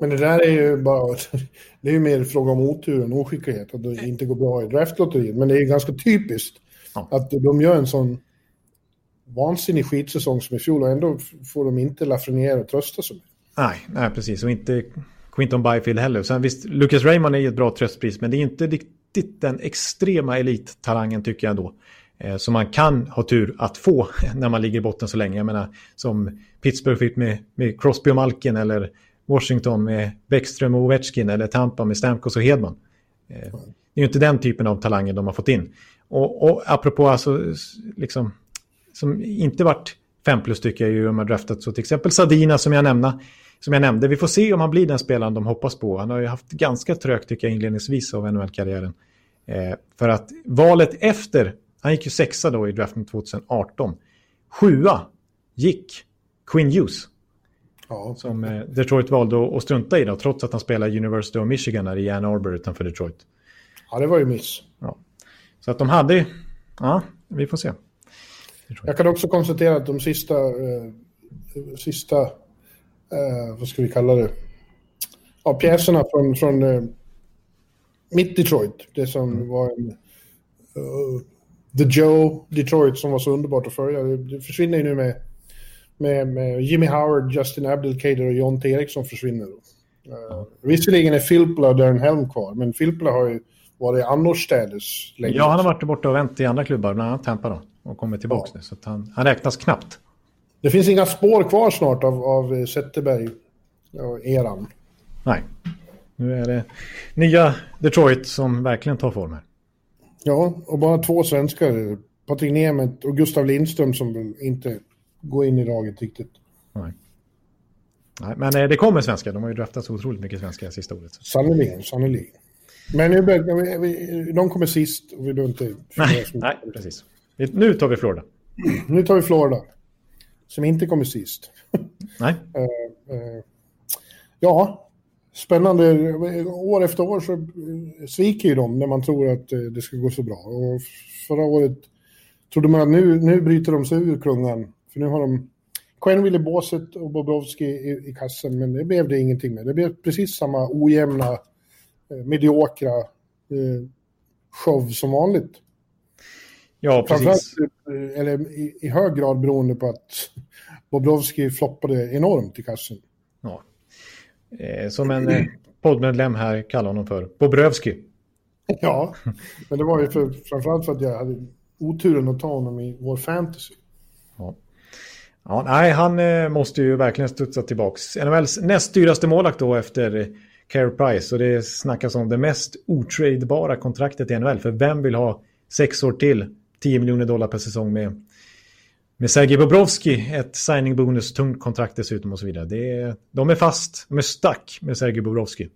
men det där är ju bara, det är ju mer fråga om otur än oskicklighet, att det inte går bra i draftlotteriet. Men det är ju ganska typiskt ja. att de gör en sån vansinnig skitsäsong som i fjol och ändå får de inte Lafreniere att trösta sig
Nej, nej, precis. Och inte Quinton Byfield heller. Sen visst, Lucas Raymond är ju ett bra tröstpris, men det är inte riktigt den extrema elittalangen tycker jag då. Eh, som man kan ha tur att få när man ligger i botten så länge. Jag menar, som Pittsburgh fick med, med Crosby och Malkin eller Washington med Bäckström och Ovechkin eller Tampa med Stamkos och Hedman. Eh, det är ju inte den typen av talanger de har fått in. Och, och apropå alltså, liksom, som inte varit fem plus tycker jag ju de har draftat. Så till exempel Sadina som jag, nämna, som jag nämnde. Vi får se om han blir den spelaren de hoppas på. Han har ju haft ganska trögt tycker jag inledningsvis av NHL-karriären. Eh, för att valet efter, han gick ju sexa då i draften 2018. Sjua gick Quinn Hughes. Ja. Som eh, Detroit valde att strunta i då, trots att han spelar University of Michigan här i Ann Arbor utanför Detroit.
Ja, det var ju miss.
Ja. Så att de hade... Ja, vi får se.
Jag kan också konstatera att de sista... Eh, sista... Eh, vad ska vi kalla det? Ja, pjäserna från, från eh, mitt Detroit. Det som mm. var en... Uh, The Joe Detroit som var så underbart att följa. Det, det försvinner ju nu med med, med Jimmy Howard, Justin Abdelkader och John T. Eriksson försvinner. Uh, visserligen är Filppla och Darren Helm kvar, men Filppla har ju varit annorstädes
länge. Ja, han har varit borta och vänt i andra klubbar, bland annat Tampa då, och kommit tillbaka ja. nu, så han, han räknas knappt.
Det finns inga spår kvar snart av, av Zetterberg och eran.
Nej, nu är det nya Detroit som verkligen tar form här.
Ja, och bara två svenskar. Patrik Nemeth och Gustav Lindström som inte gå in i laget riktigt.
Nej. Nej, men eh, det kommer svenskar. De har ju draftat otroligt mycket svenskar sista året.
Sannerligen, sannerligen. Men nu de kommer sist och vi behöver inte...
Nej, nej, precis. Nu tar vi Florida.
Nu tar vi Florida. Som inte kommer sist.
Nej. uh,
uh, ja, spännande. År efter år så sviker ju de när man tror att det ska gå så bra. Och förra året trodde man att nu, nu bryter de sig ur klungan för nu har de Quenville i båset och Bobrovski i, i kassen, men det blev det ingenting med. Det blev precis samma ojämna, eh, mediokra eh, show som vanligt.
Ja, precis.
Eh, eller i, i, hög grad beroende på att Bobrovski floppade enormt i kassen.
Ja. Eh, som en eh, poddmedlem här kallar honom för Bobrovski.
Ja, men det var ju för, framförallt för att jag hade oturen att ta honom i vår fantasy.
Ja. Ja, nej, han eh, måste ju verkligen studsa tillbaks. NHLs näst dyraste målakt då efter Care Price. Och det snackas om det mest otradebara kontraktet i NHL. För vem vill ha sex år till, 10 miljoner dollar per säsong med, med Sergej Bobrovski, ett signing bonus, tungt kontrakt dessutom och så vidare. Det de är fast, de är stuck med Sergej Bobrovski.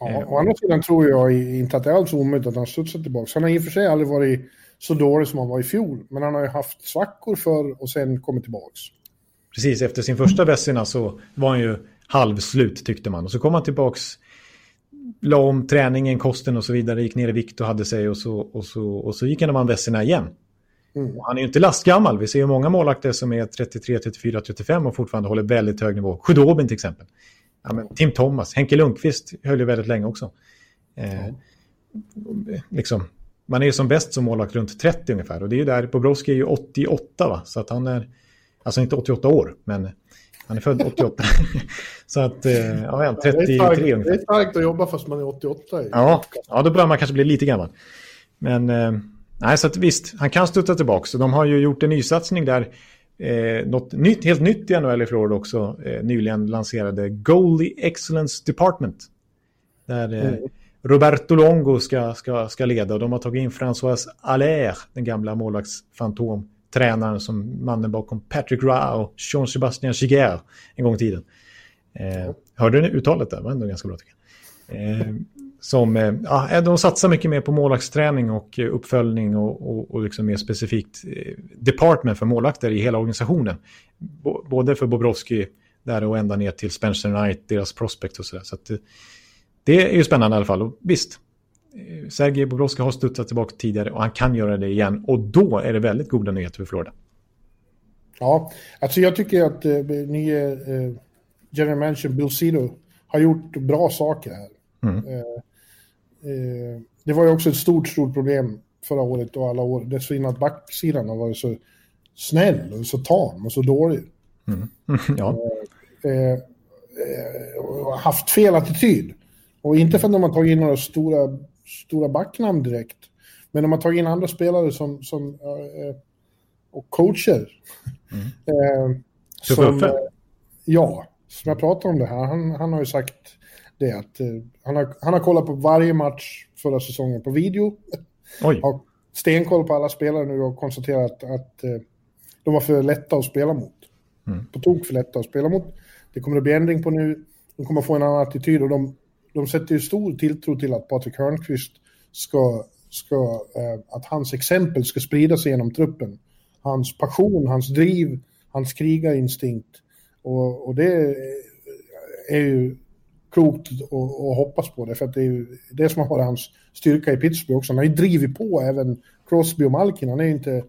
Ja, å andra sidan tror jag inte att det är alls omöjligt att han studsar tillbaka. Han har i och för sig aldrig varit så dålig som han var i fjol, men han har ju haft svackor för och sen kommit tillbaka.
Precis, efter sin första Vessina så var han ju halvslut tyckte man. Och så kom han tillbaka, la om träningen, kosten och så vidare, gick ner i vikt och hade sig och så, och så, och så gick han och vann Vessina igen. Mm. Han är ju inte lastgammal. Vi ser ju många målakter som är 33, 34, 35 och fortfarande håller väldigt hög nivå. Sjudobin till exempel. Ja, Tim Thomas, Henke Lundqvist höll ju väldigt länge också. Eh, mm. liksom, man är ju som bäst som målvakt runt 30 ungefär. Och det är ju där, Bobrovski är ju 88 va? Så att han är, alltså inte 88 år, men han är född 88. så att, eh, ja, 33 det är starkt.
Det är starkt att jobba fast man är 88.
Ja, ja, då börjar man kanske bli lite gammal. Men, eh, nej, så att visst, han kan studsa tillbaka. Så de har ju gjort en nysatsning där. Eh, något nytt, helt nytt i NHL i Florida också, eh, nyligen lanserade Goalie Excellence Department. Där eh, mm. Roberto Longo ska, ska, ska leda och de har tagit in François Allaire, den gamla målvaktsfantom tränaren som mannen bakom Patrick Roy och Jean-Sébastien en gång i tiden. Eh, hörde ni uttalet där? Det var ändå ganska bra tycker jag. Eh, som, eh, ja, eh, de satsar mycket mer på målvaktsträning och eh, uppföljning och, och, och liksom mer specifikt eh, department för målvakter i hela organisationen. B både för Bobrovski där och ända ner till Spencer Knight, deras prospect och sådär. Så, så eh, det är ju spännande i alla fall. Och visst, Sergej Bobrovski har studsat tillbaka tidigare och han kan göra det igen. Och då är det väldigt goda nyheter för Florida.
Ja, alltså jag tycker att eh, nya eh, general manager Bill Cito har gjort bra saker här. Mm. Eh, eh, det var ju också ett stort, stort problem förra året och alla år dessförinnan att backsidan har varit så snäll och så tam och så dålig. Mm. ja. Eh, haft fel attityd. Och inte för att de har tagit in några stora stora backnamn direkt. Men de har tagit in andra spelare som, som äh, och coacher. Mm.
äh, som, äh,
ja, som jag pratade om det här. Han, han har ju sagt det att han, har, han har kollat på varje match förra säsongen på video. Oj. Har stenkoll på alla spelare nu och konstaterat att de var för lätta att spela mot. Mm. På tok för lätta att spela mot. Det kommer att bli ändring på nu. De kommer att få en annan attityd och de de sätter ju stor tilltro till att Patrik Hörnqvist ska, ska eh, att hans exempel ska sprida sig genom truppen. Hans passion, hans driv, hans krigarinstinkt. Och, och det är ju klokt att, hoppas på det, för att det är ju det som har varit hans styrka i Pittsburgh också. Han har ju drivit på även Crosby och Malkin. Han är ju inte...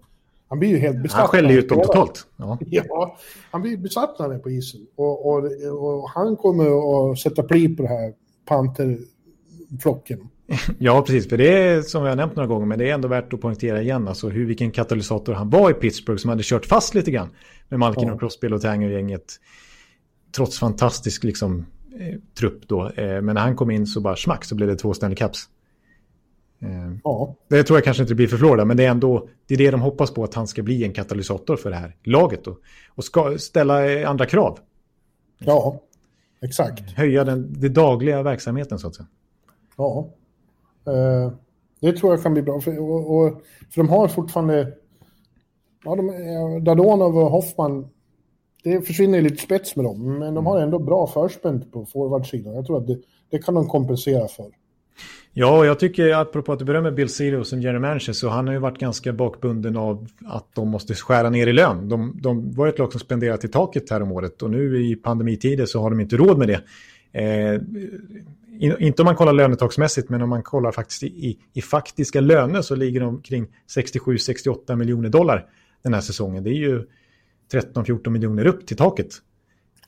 Han blir ju helt besatt.
Han skäller ju ut dem totalt.
Ja. ja, han blir besatt när han är på isen. Och, och, och han kommer att sätta pli på det här panterflocken.
Ja, precis. För det är som jag har nämnt några gånger, men det är ändå värt att poängtera igen. Alltså hur, vilken katalysator han var i Pittsburgh som hade kört fast lite grann med Malkin ja. och Crosby och Tanger-gänget. Trots fantastisk liksom, eh, trupp då. Eh, men när han kom in så bara smack så blev det två Stanley Cups. Eh, ja. Det tror jag kanske inte blir för Florida, men det är ändå det, är det de hoppas på att han ska bli en katalysator för det här laget då. Och ska ställa andra krav.
Ja, Exakt.
Höja den, den dagliga verksamheten så att säga.
Ja. Eh, det tror jag kan bli bra. För, och, och, för de har fortfarande... Ja, de, Dadonov och Hoffman, det försvinner lite spets med dem. Men de har ändå bra förspänt på forwardsidan. Jag tror att det, det kan de kompensera för.
Ja, och jag tycker apropå att du berömmer Bill Sirius som general manager så han har ju varit ganska bakbunden av att de måste skära ner i lön. De, de var ett lag som spenderat i taket här om året och nu i pandemitider så har de inte råd med det. Eh, inte om man kollar lönetaksmässigt men om man kollar faktiskt i, i faktiska löner så ligger de kring 67-68 miljoner dollar den här säsongen. Det är ju 13-14 miljoner upp till taket.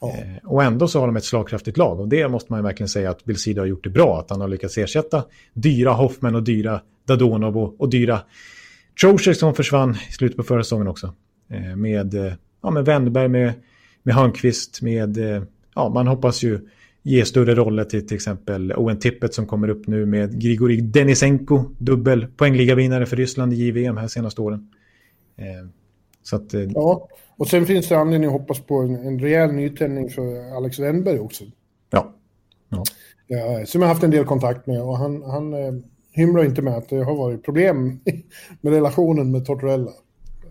Ja. Eh, och ändå så har de ett slagkraftigt lag och det måste man verkligen säga att Bill har gjort det bra. Att han har lyckats ersätta dyra Hoffman och dyra Dadonov och, och dyra Trocher som försvann i slutet på förra säsongen också. Eh, med, eh, ja, med Wennberg, med, med Hörnqvist, med, ja, man hoppas ju ge större roller till till exempel Owen Tippett som kommer upp nu med Grigori Denisenko, dubbel poängligavinnare för Ryssland i JVM här senaste åren.
Så att, ja, och sen finns det anledning att hoppas på en, en rejäl nytändning för Alex Wennberg också.
Ja.
ja. ja som jag har haft en del kontakt med och han, han eh, hymlar inte med att det har varit problem med relationen med Tortorella.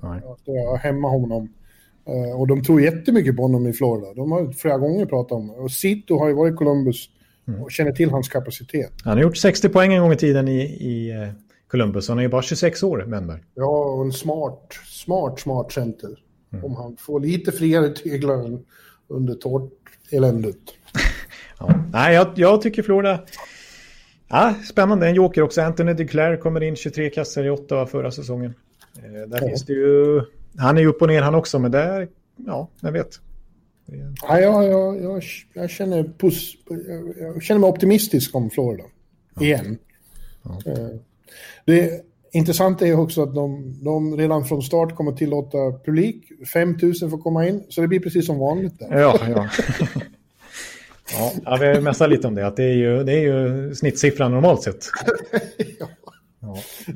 Nej. Att det har hämmat honom Eh, och de tror jättemycket på honom i Florida. De har flera gånger pratat om det. Och Sito har ju varit i Columbus och känner till hans kapacitet.
Han har gjort 60 poäng en gång i tiden i, i eh, Columbus. Han är ju bara 26 år, Wennberg.
Ja, och en smart, smart, smart center. Om han får lite friare tyglar än under tårteländet.
Ja. Nej, jag, jag tycker Florida... Ja, spännande. En joker också. Anthony DeClaire kommer in 23 kassar i Ottawa förra säsongen. Eh, där
Ja.
finns det ju... Han är ju upp och ner han också, men där... Ja, jag vet. Är-
Ja, jag, jag, jag, jag, känner pus, jag, känner mig optimistisk om Florida. Igen. Eh, Det intressanta är också att de, de redan från start kommer tillåta publik. 5 000 får komma in, så det blir precis som vanligt där.
Ja, ja. ja, ja vi har mässat lite om det. Att det, är ju, det är ju snittsiffran normalt sett.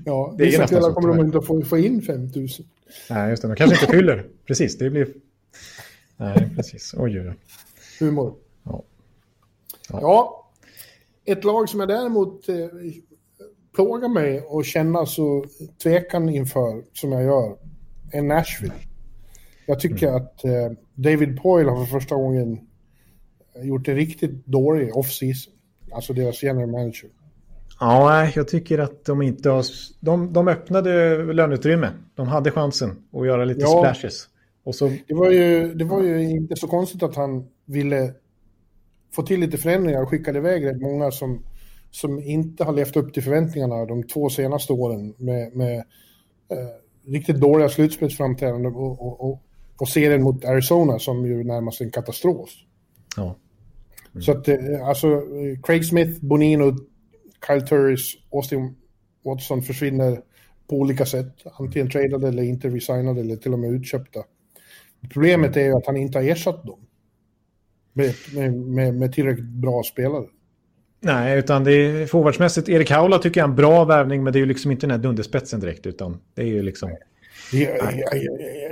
Ja,
Det är nästan så,
kommer de inte att få, få in 5 000.
Nej, just det. De kanske inte fyller. Precis, det blir... Nej, precis. Oj, oj, oj.
Humor.
Ja.
Ja. ett lag som jag däremot plågar mig och känner så tvekan inför, som jag gör, är Nashville. Jag tycker att eh, David Poyle har för första gången gjort en riktigt dålig off-season. Alltså deras general manager.
Ja, jag tycker att de inte har... De, de öppnade löneutrymme. De hade chansen att göra lite
Ja.
splashes. Och så...
Det var, ju, det var ju inte så konstigt att han ville få till lite förändringar och skickade iväg rätt många som, som inte har levt upp till förväntningarna de två senaste åren med, med eh, riktigt dåliga slutspelsframträdanden och, och, och, och serien mot Arizona som ju närmast en katastrof.
Ja.
Så att eh, alltså Craig Smith, Bonino, Kyle Turris, Austin Watson försvinner på olika sätt. Antingen tradade eller inte resignade eller till och med utköpta. Problemet är ju att han inte har ersatt dem. Med, med, med, med tillräckligt bra spelare.
Nej, utan det är forwardsmässigt. Erik Haula tycker jag är en bra värvning, men det är ju liksom inte den här dunderspetsen direkt, utan det är ju liksom...
Det,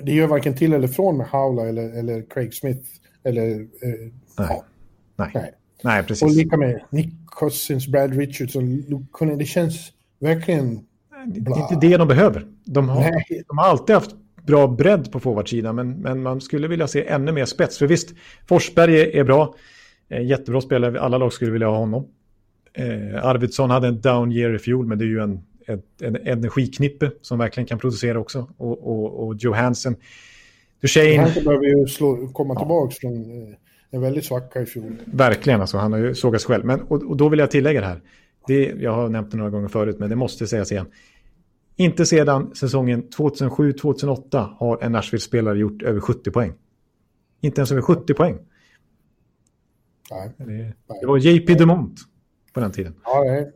det gör varken till eller från med Howla eller, eller Craig Smith. Eller, eh, ja,
Nej,
nej.
nej
Och
precis.
lika med Nick Cousins, Brad Richards och Luke. Det känns verkligen...
Det är inte det de behöver. De har,
Nej.
de har alltid haft bra bredd på forwardsidan, men, men man skulle vilja se ännu mer spets. För visst, Forsberg är, är bra. Eh, jättebra spelare, alla lag skulle vilja ha honom. Eh, Arvidsson hade en down year i fjol, men det är ju en, ett, en energiknippe som verkligen kan producera också. Och, och, och Johansson. Duchene,
Han behöver ju slå, komma tillbaka från eh, en väldigt svacka i fjol.
verkligen alltså, han har ju sågats själv. Men, och, och då vill jag tillägga det här. Det, jag har nämnt det några gånger förut, men det måste sägas igen. Inte sedan säsongen 2007-2008 har en Nashville-spelare gjort över 70 poäng. Inte ens över 70 poäng.
Nej.
Det, det var JP Dumont på den tiden.
Ja, det är,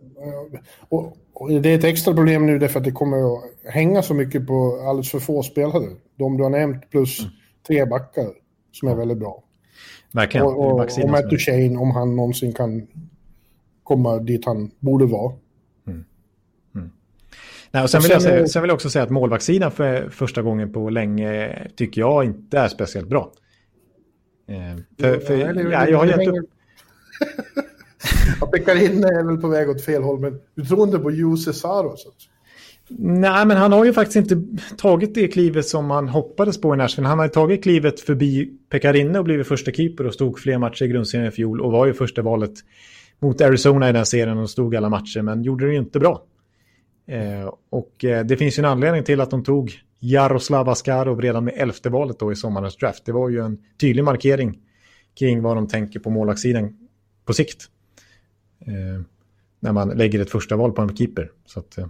och, och det är ett extra problem nu därför att det kommer att hänga så mycket på alldeles för få spelare. De du har nämnt plus tre backar som är väldigt bra.
Verkligen.
Och, och, och Matt Duchene om han någonsin kan komma dit han borde vara.
Nej, och sen, vill jag
är-
säga, sen vill jag också säga att målvaktssidan för första gången på länge tycker jag inte är speciellt bra. Eh, för, för, ja, jag har gett
hänger-
upp.
Pekarinne är väl på väg åt fel håll, men du tror inte på Joe Cesaro? Så.
Nej, men han har ju faktiskt inte tagit det klivet som man hoppades på i Nashville. Han har ju tagit klivet förbi Pekarinne och blivit första keeper och stod fler matcher i grundserien i fjol och var ju första valet mot Arizona i den serien och stod alla matcher, men gjorde det ju inte bra. Eh, och eh, det finns ju en anledning till att de tog Jaroslav Askarov redan med elfte valet då i sommarens draft. Det var ju en tydlig markering kring vad de tänker på målvaktssidan på sikt. Eh, när man lägger ett första val på en keeper. Så att, eh,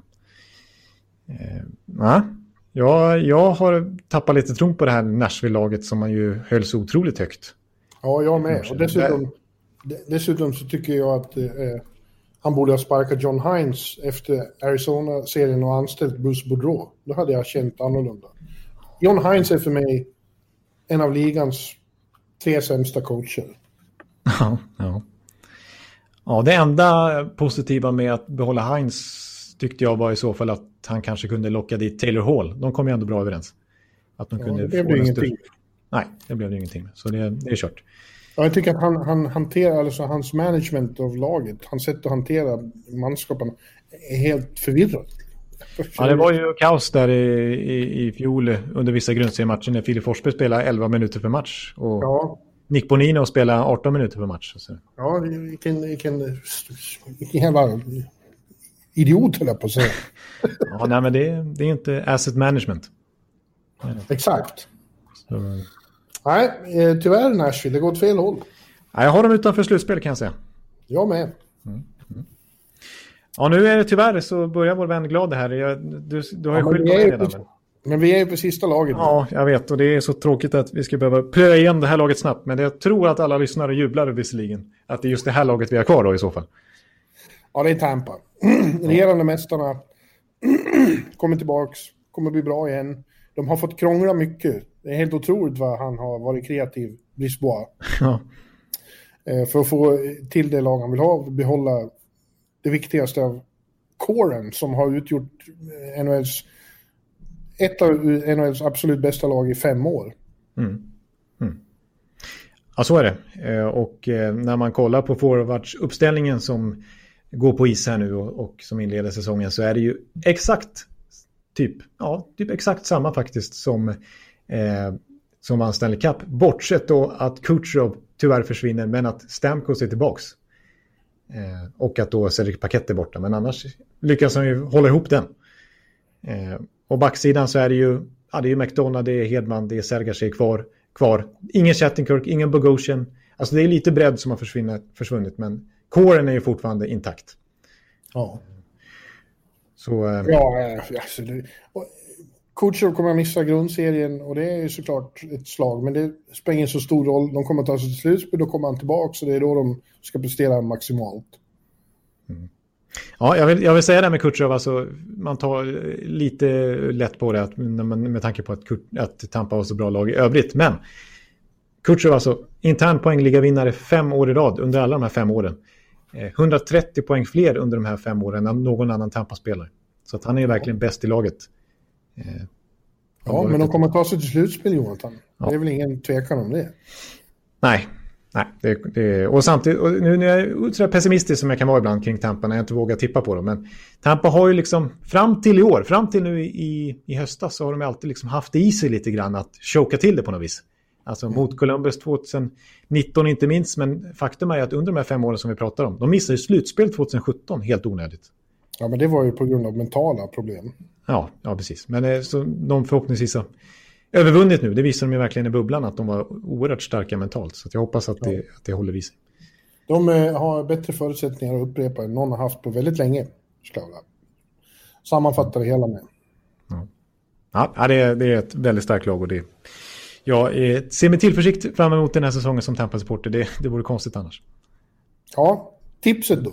Eh, ja, jag, jag har tappat lite tron på det här Nashville-laget som man ju höll så otroligt högt.
Ja, jag med. Och dessutom, de- dessutom så tycker jag att eh, han borde ha sparkat John Hines efter Arizona-serien och anställt Bruce Boudreau. Då hade jag känt annorlunda. John Hines är för mig en av ligans tre sämsta coacher.
Ja, ja. Ja, det enda positiva med att behålla Heinz tyckte jag var i så fall att han kanske kunde locka dit Taylor Hall. De kom ju ändå bra överens. Att de
Ja,
kunde
det blev
få
ingenting.
större- Nej, det blev det ingenting. Så det, det är kört.
Ja, jag tycker att han, han hanterar, alltså hans management av laget, hans sätt att hantera manskapen är helt förvirrat.
Ja, det var ju kaos där i, i, i fjol under vissa grundseriematcher när Filip Forsberg spelade 11 minuter per match. Och ja. Nick Bonino spelade 18 minuter per match. Så.
Ja, vilken, vilken, vilken jävla idiot höll jag på att säga.
ja, nej, men det, det är inte asset management.
Exakt. Så. Nej, eh, tyvärr Nashville, det går åt fel håll.
Ja, jag har dem utanför slutspel kan jag säga.
Jag med. Mm.
Ja, nu är det tyvärr så börjar vår vän glad här. Jag, du, du har ju ja, skyllt på mig redan.
Men... men vi är ju på sista laget.
Ja, jag vet. Och det är så tråkigt att vi ska behöva plöja igen det här laget snabbt. Men jag tror att alla lyssnare jublar visserligen. Att det är just det här laget vi har kvar då i så fall.
Ja, det är Tampa. Regerande mästarna kommer tillbaks, kommer bli bra igen. De har fått krångla mycket. Det är helt otroligt vad han har varit kreativ, Brisbois. Ja. Eh, för att få till det lag han vill ha, behålla det viktigaste av kåren som har utgjort eh, NHLs, ett av NHLs absolut bästa lag i fem år. Mm.
Mm. Ja, så är det. Eh, och eh, när man kollar på forwardsuppställningen som går på is här nu och, och, som inleder säsongen så är det ju exakt typ, ja, typ exakt samma faktiskt som, eh, som vann Stanley Cup. Bortsett då att Kutjerov tyvärr försvinner men att Stamkos är tillbaks. Eh, och att då Cedric Paquette är borta. Men annars lyckas han ju hålla ihop den. Eh, och backsidan så är det ju, ja, det är ju McDonough, det är Hedman, det är Sergachev kvar. kvar. Ingen Chattenkirk, ingen Bogosian. Alltså det är lite bredd som har försvunnit, försvunnit men kåren är ju fortfarande intakt.
Ja. Så, eh, ja, alltså det, Kutjerov kommer att missa grundserien och det är ju såklart ett slag, men det spelar ingen så stor roll. De kommer att ta sig till slutspel, då kommer han tillbaka, så det är då de ska prestera maximalt.
Mm. Ja, jag vill, jag vill säga det med Kutjerov, alltså, man tar lite lätt på det att, med tanke på att, att Tampa har så bra lag i övrigt. Men Kutjerov alltså, intern poängligavinnare fem år i rad under alla de här fem åren. 130 eh, poäng fler under de här fem åren än någon annan Tampa-spelare. Så att han är verkligen bäst i laget.
Eh, ja, men de kommer ta sig till slutspel, Jonathan. Ja. Det är väl ingen tvekan om det.
Nej, Nej, det, det, och samtidigt, och nu när jag är så pessimistisk som jag kan vara ibland kring Tampa när jag inte vågar tippa på dem. Men Tampa har ju liksom, fram till i år, fram till nu i, i höstas så har de alltid liksom haft det i sig lite grann att choka till det på något vis. Alltså mm. mot Columbus 2019 inte minst, men faktum är att under de här fem åren som vi pratar om, de missade ju slutspel 2017 helt onödigt.
Ja, men det var ju på grund av mentala problem.
Ja, ja precis. Men eh, så de förhoppningsvis har övervunnit nu. Det visar de ju verkligen i bubblan att de var oerhört starka mentalt. Så jag hoppas att, det, att det håller i sig.
De eh, har bättre förutsättningar att upprepa än någon har haft på väldigt länge. Ska jag sammanfatta det hela med.
Ja, ja det, är, det är ett väldigt starkt lag och det jag ser med tillförsikt fram emot den här säsongen som Tampa-supporter. Det, det vore konstigt annars.
Ja, tipset då?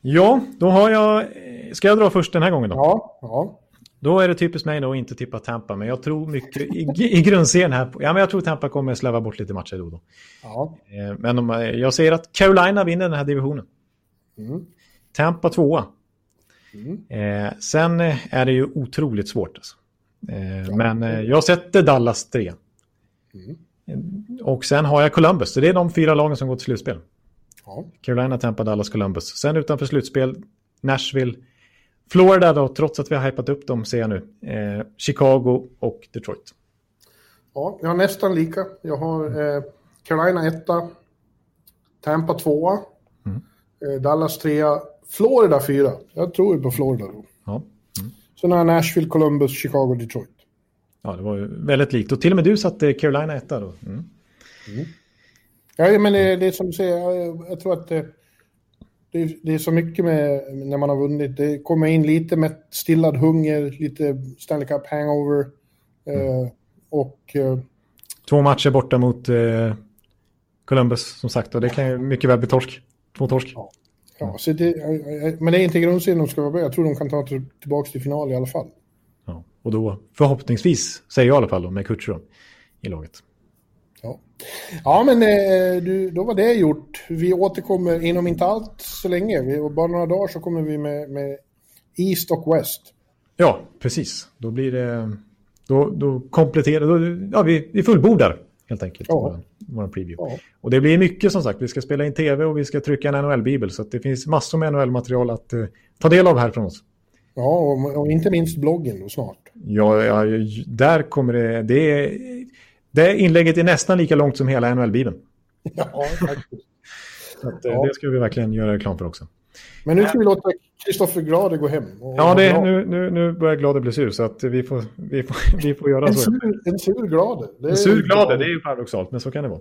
Ja, då har jag... Ska jag dra först den här gången då?
Ja. ja.
Då är det typiskt mig då att inte tippa Tampa, men jag tror mycket i, i grundserien här. Ja, men jag tror Tampa kommer släva bort lite matcher då. då. Ja. Eh, men om, jag säger att Carolina vinner den här divisionen. Mm. Tampa tvåa. Mm. Eh, sen är det ju otroligt svårt. Alltså. Eh, ja. Men eh, jag sätter Dallas tre. Mm. Och sen har jag Columbus. Så det är de fyra lagen som går till slutspel. Ja. Carolina, Tampa, Dallas, Columbus. Sen utanför slutspel, Nashville, Florida då, trots att vi har hypat upp dem, ser jag nu. Eh, Chicago och Detroit.
Ja, jag har nästan lika. Jag har eh, Carolina etta, Tampa tvåa, mm. eh, Dallas trea, Florida fyra. Jag tror ju på Florida då. Ja. Mm. Sen har jag Nashville, Columbus, Chicago, Detroit.
Ja, det var ju väldigt likt. Och till och med du satte Carolina etta då. Mm.
Mm. Ja, men det, det är som du säger, jag, jag tror att det, det, det, är så mycket med när man har vunnit. Det kommer in lite med stillad hunger, lite Stanley Cup hangover. Mm. Eh, och... Eh,
Två matcher borta mot eh, Columbus, som sagt. Och det kan ju mycket väl bli torsk. Två torsk.
Ja, ja så det, men det är inte grundserien de ska vara med. Jag tror de kan ta tillbaka till final i alla fall.
Ja, och då förhoppningsvis, säger jag i alla fall, då, med Kutjerov i laget.
Ja, ja men eh, du, då var det gjort. Vi återkommer inom inte allt så länge. Vi, bara några dagar så kommer vi med, med East och West.
Ja, precis. Då blir det... Då, då kompletterar... Då, ja, vi, vi fullbordar helt enkelt ja. vår, vår preview. Ja. Och det blir mycket som sagt. Vi ska spela in tv och vi ska trycka en NHL-bibel. Så det finns massor med NHL-material att uh, ta del av här från oss.
Ja, och, och inte minst bloggen då snart.
Ja, ja, där kommer det... Det, det inlägget är nästan lika långt som hela NHL-bibeln.
Ja, faktiskt.
Att, ja. Det ska vi verkligen göra reklam för också.
Men nu ska vi låta Kristoffer Glade gå hem.
Ja, det, nu, nu, nu börjar Glade bli sur så att vi får, vi får, vi får göra
en
så.
Sur, en sur Glade.
En sur Glade, det är ju paradoxalt, men så kan det vara.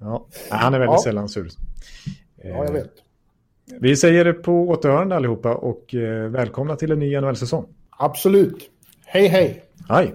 Ja, han är väldigt ja. sällan sur.
Ja, jag vet.
Vi säger på återhörande allihopa och eh, välkomna till en ny NHL-säsong.
Absolut. Hej, hej.
Hej.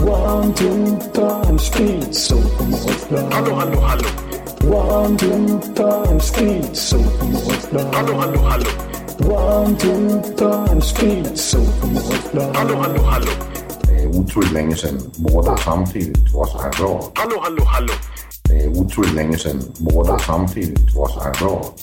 One, two, three, speed, so
Hallå, hallå, hallå.
One, two, three, speed, so
Hallå, hallå, hallå.
One, two, three, speed, so
Hallå, hallå, hallå.
Det är otroligt länge sedan båda samtidigt var så här bra.
Hallå, hallå, hallå.
Det är otroligt länge sedan båda samtidigt var så här bra.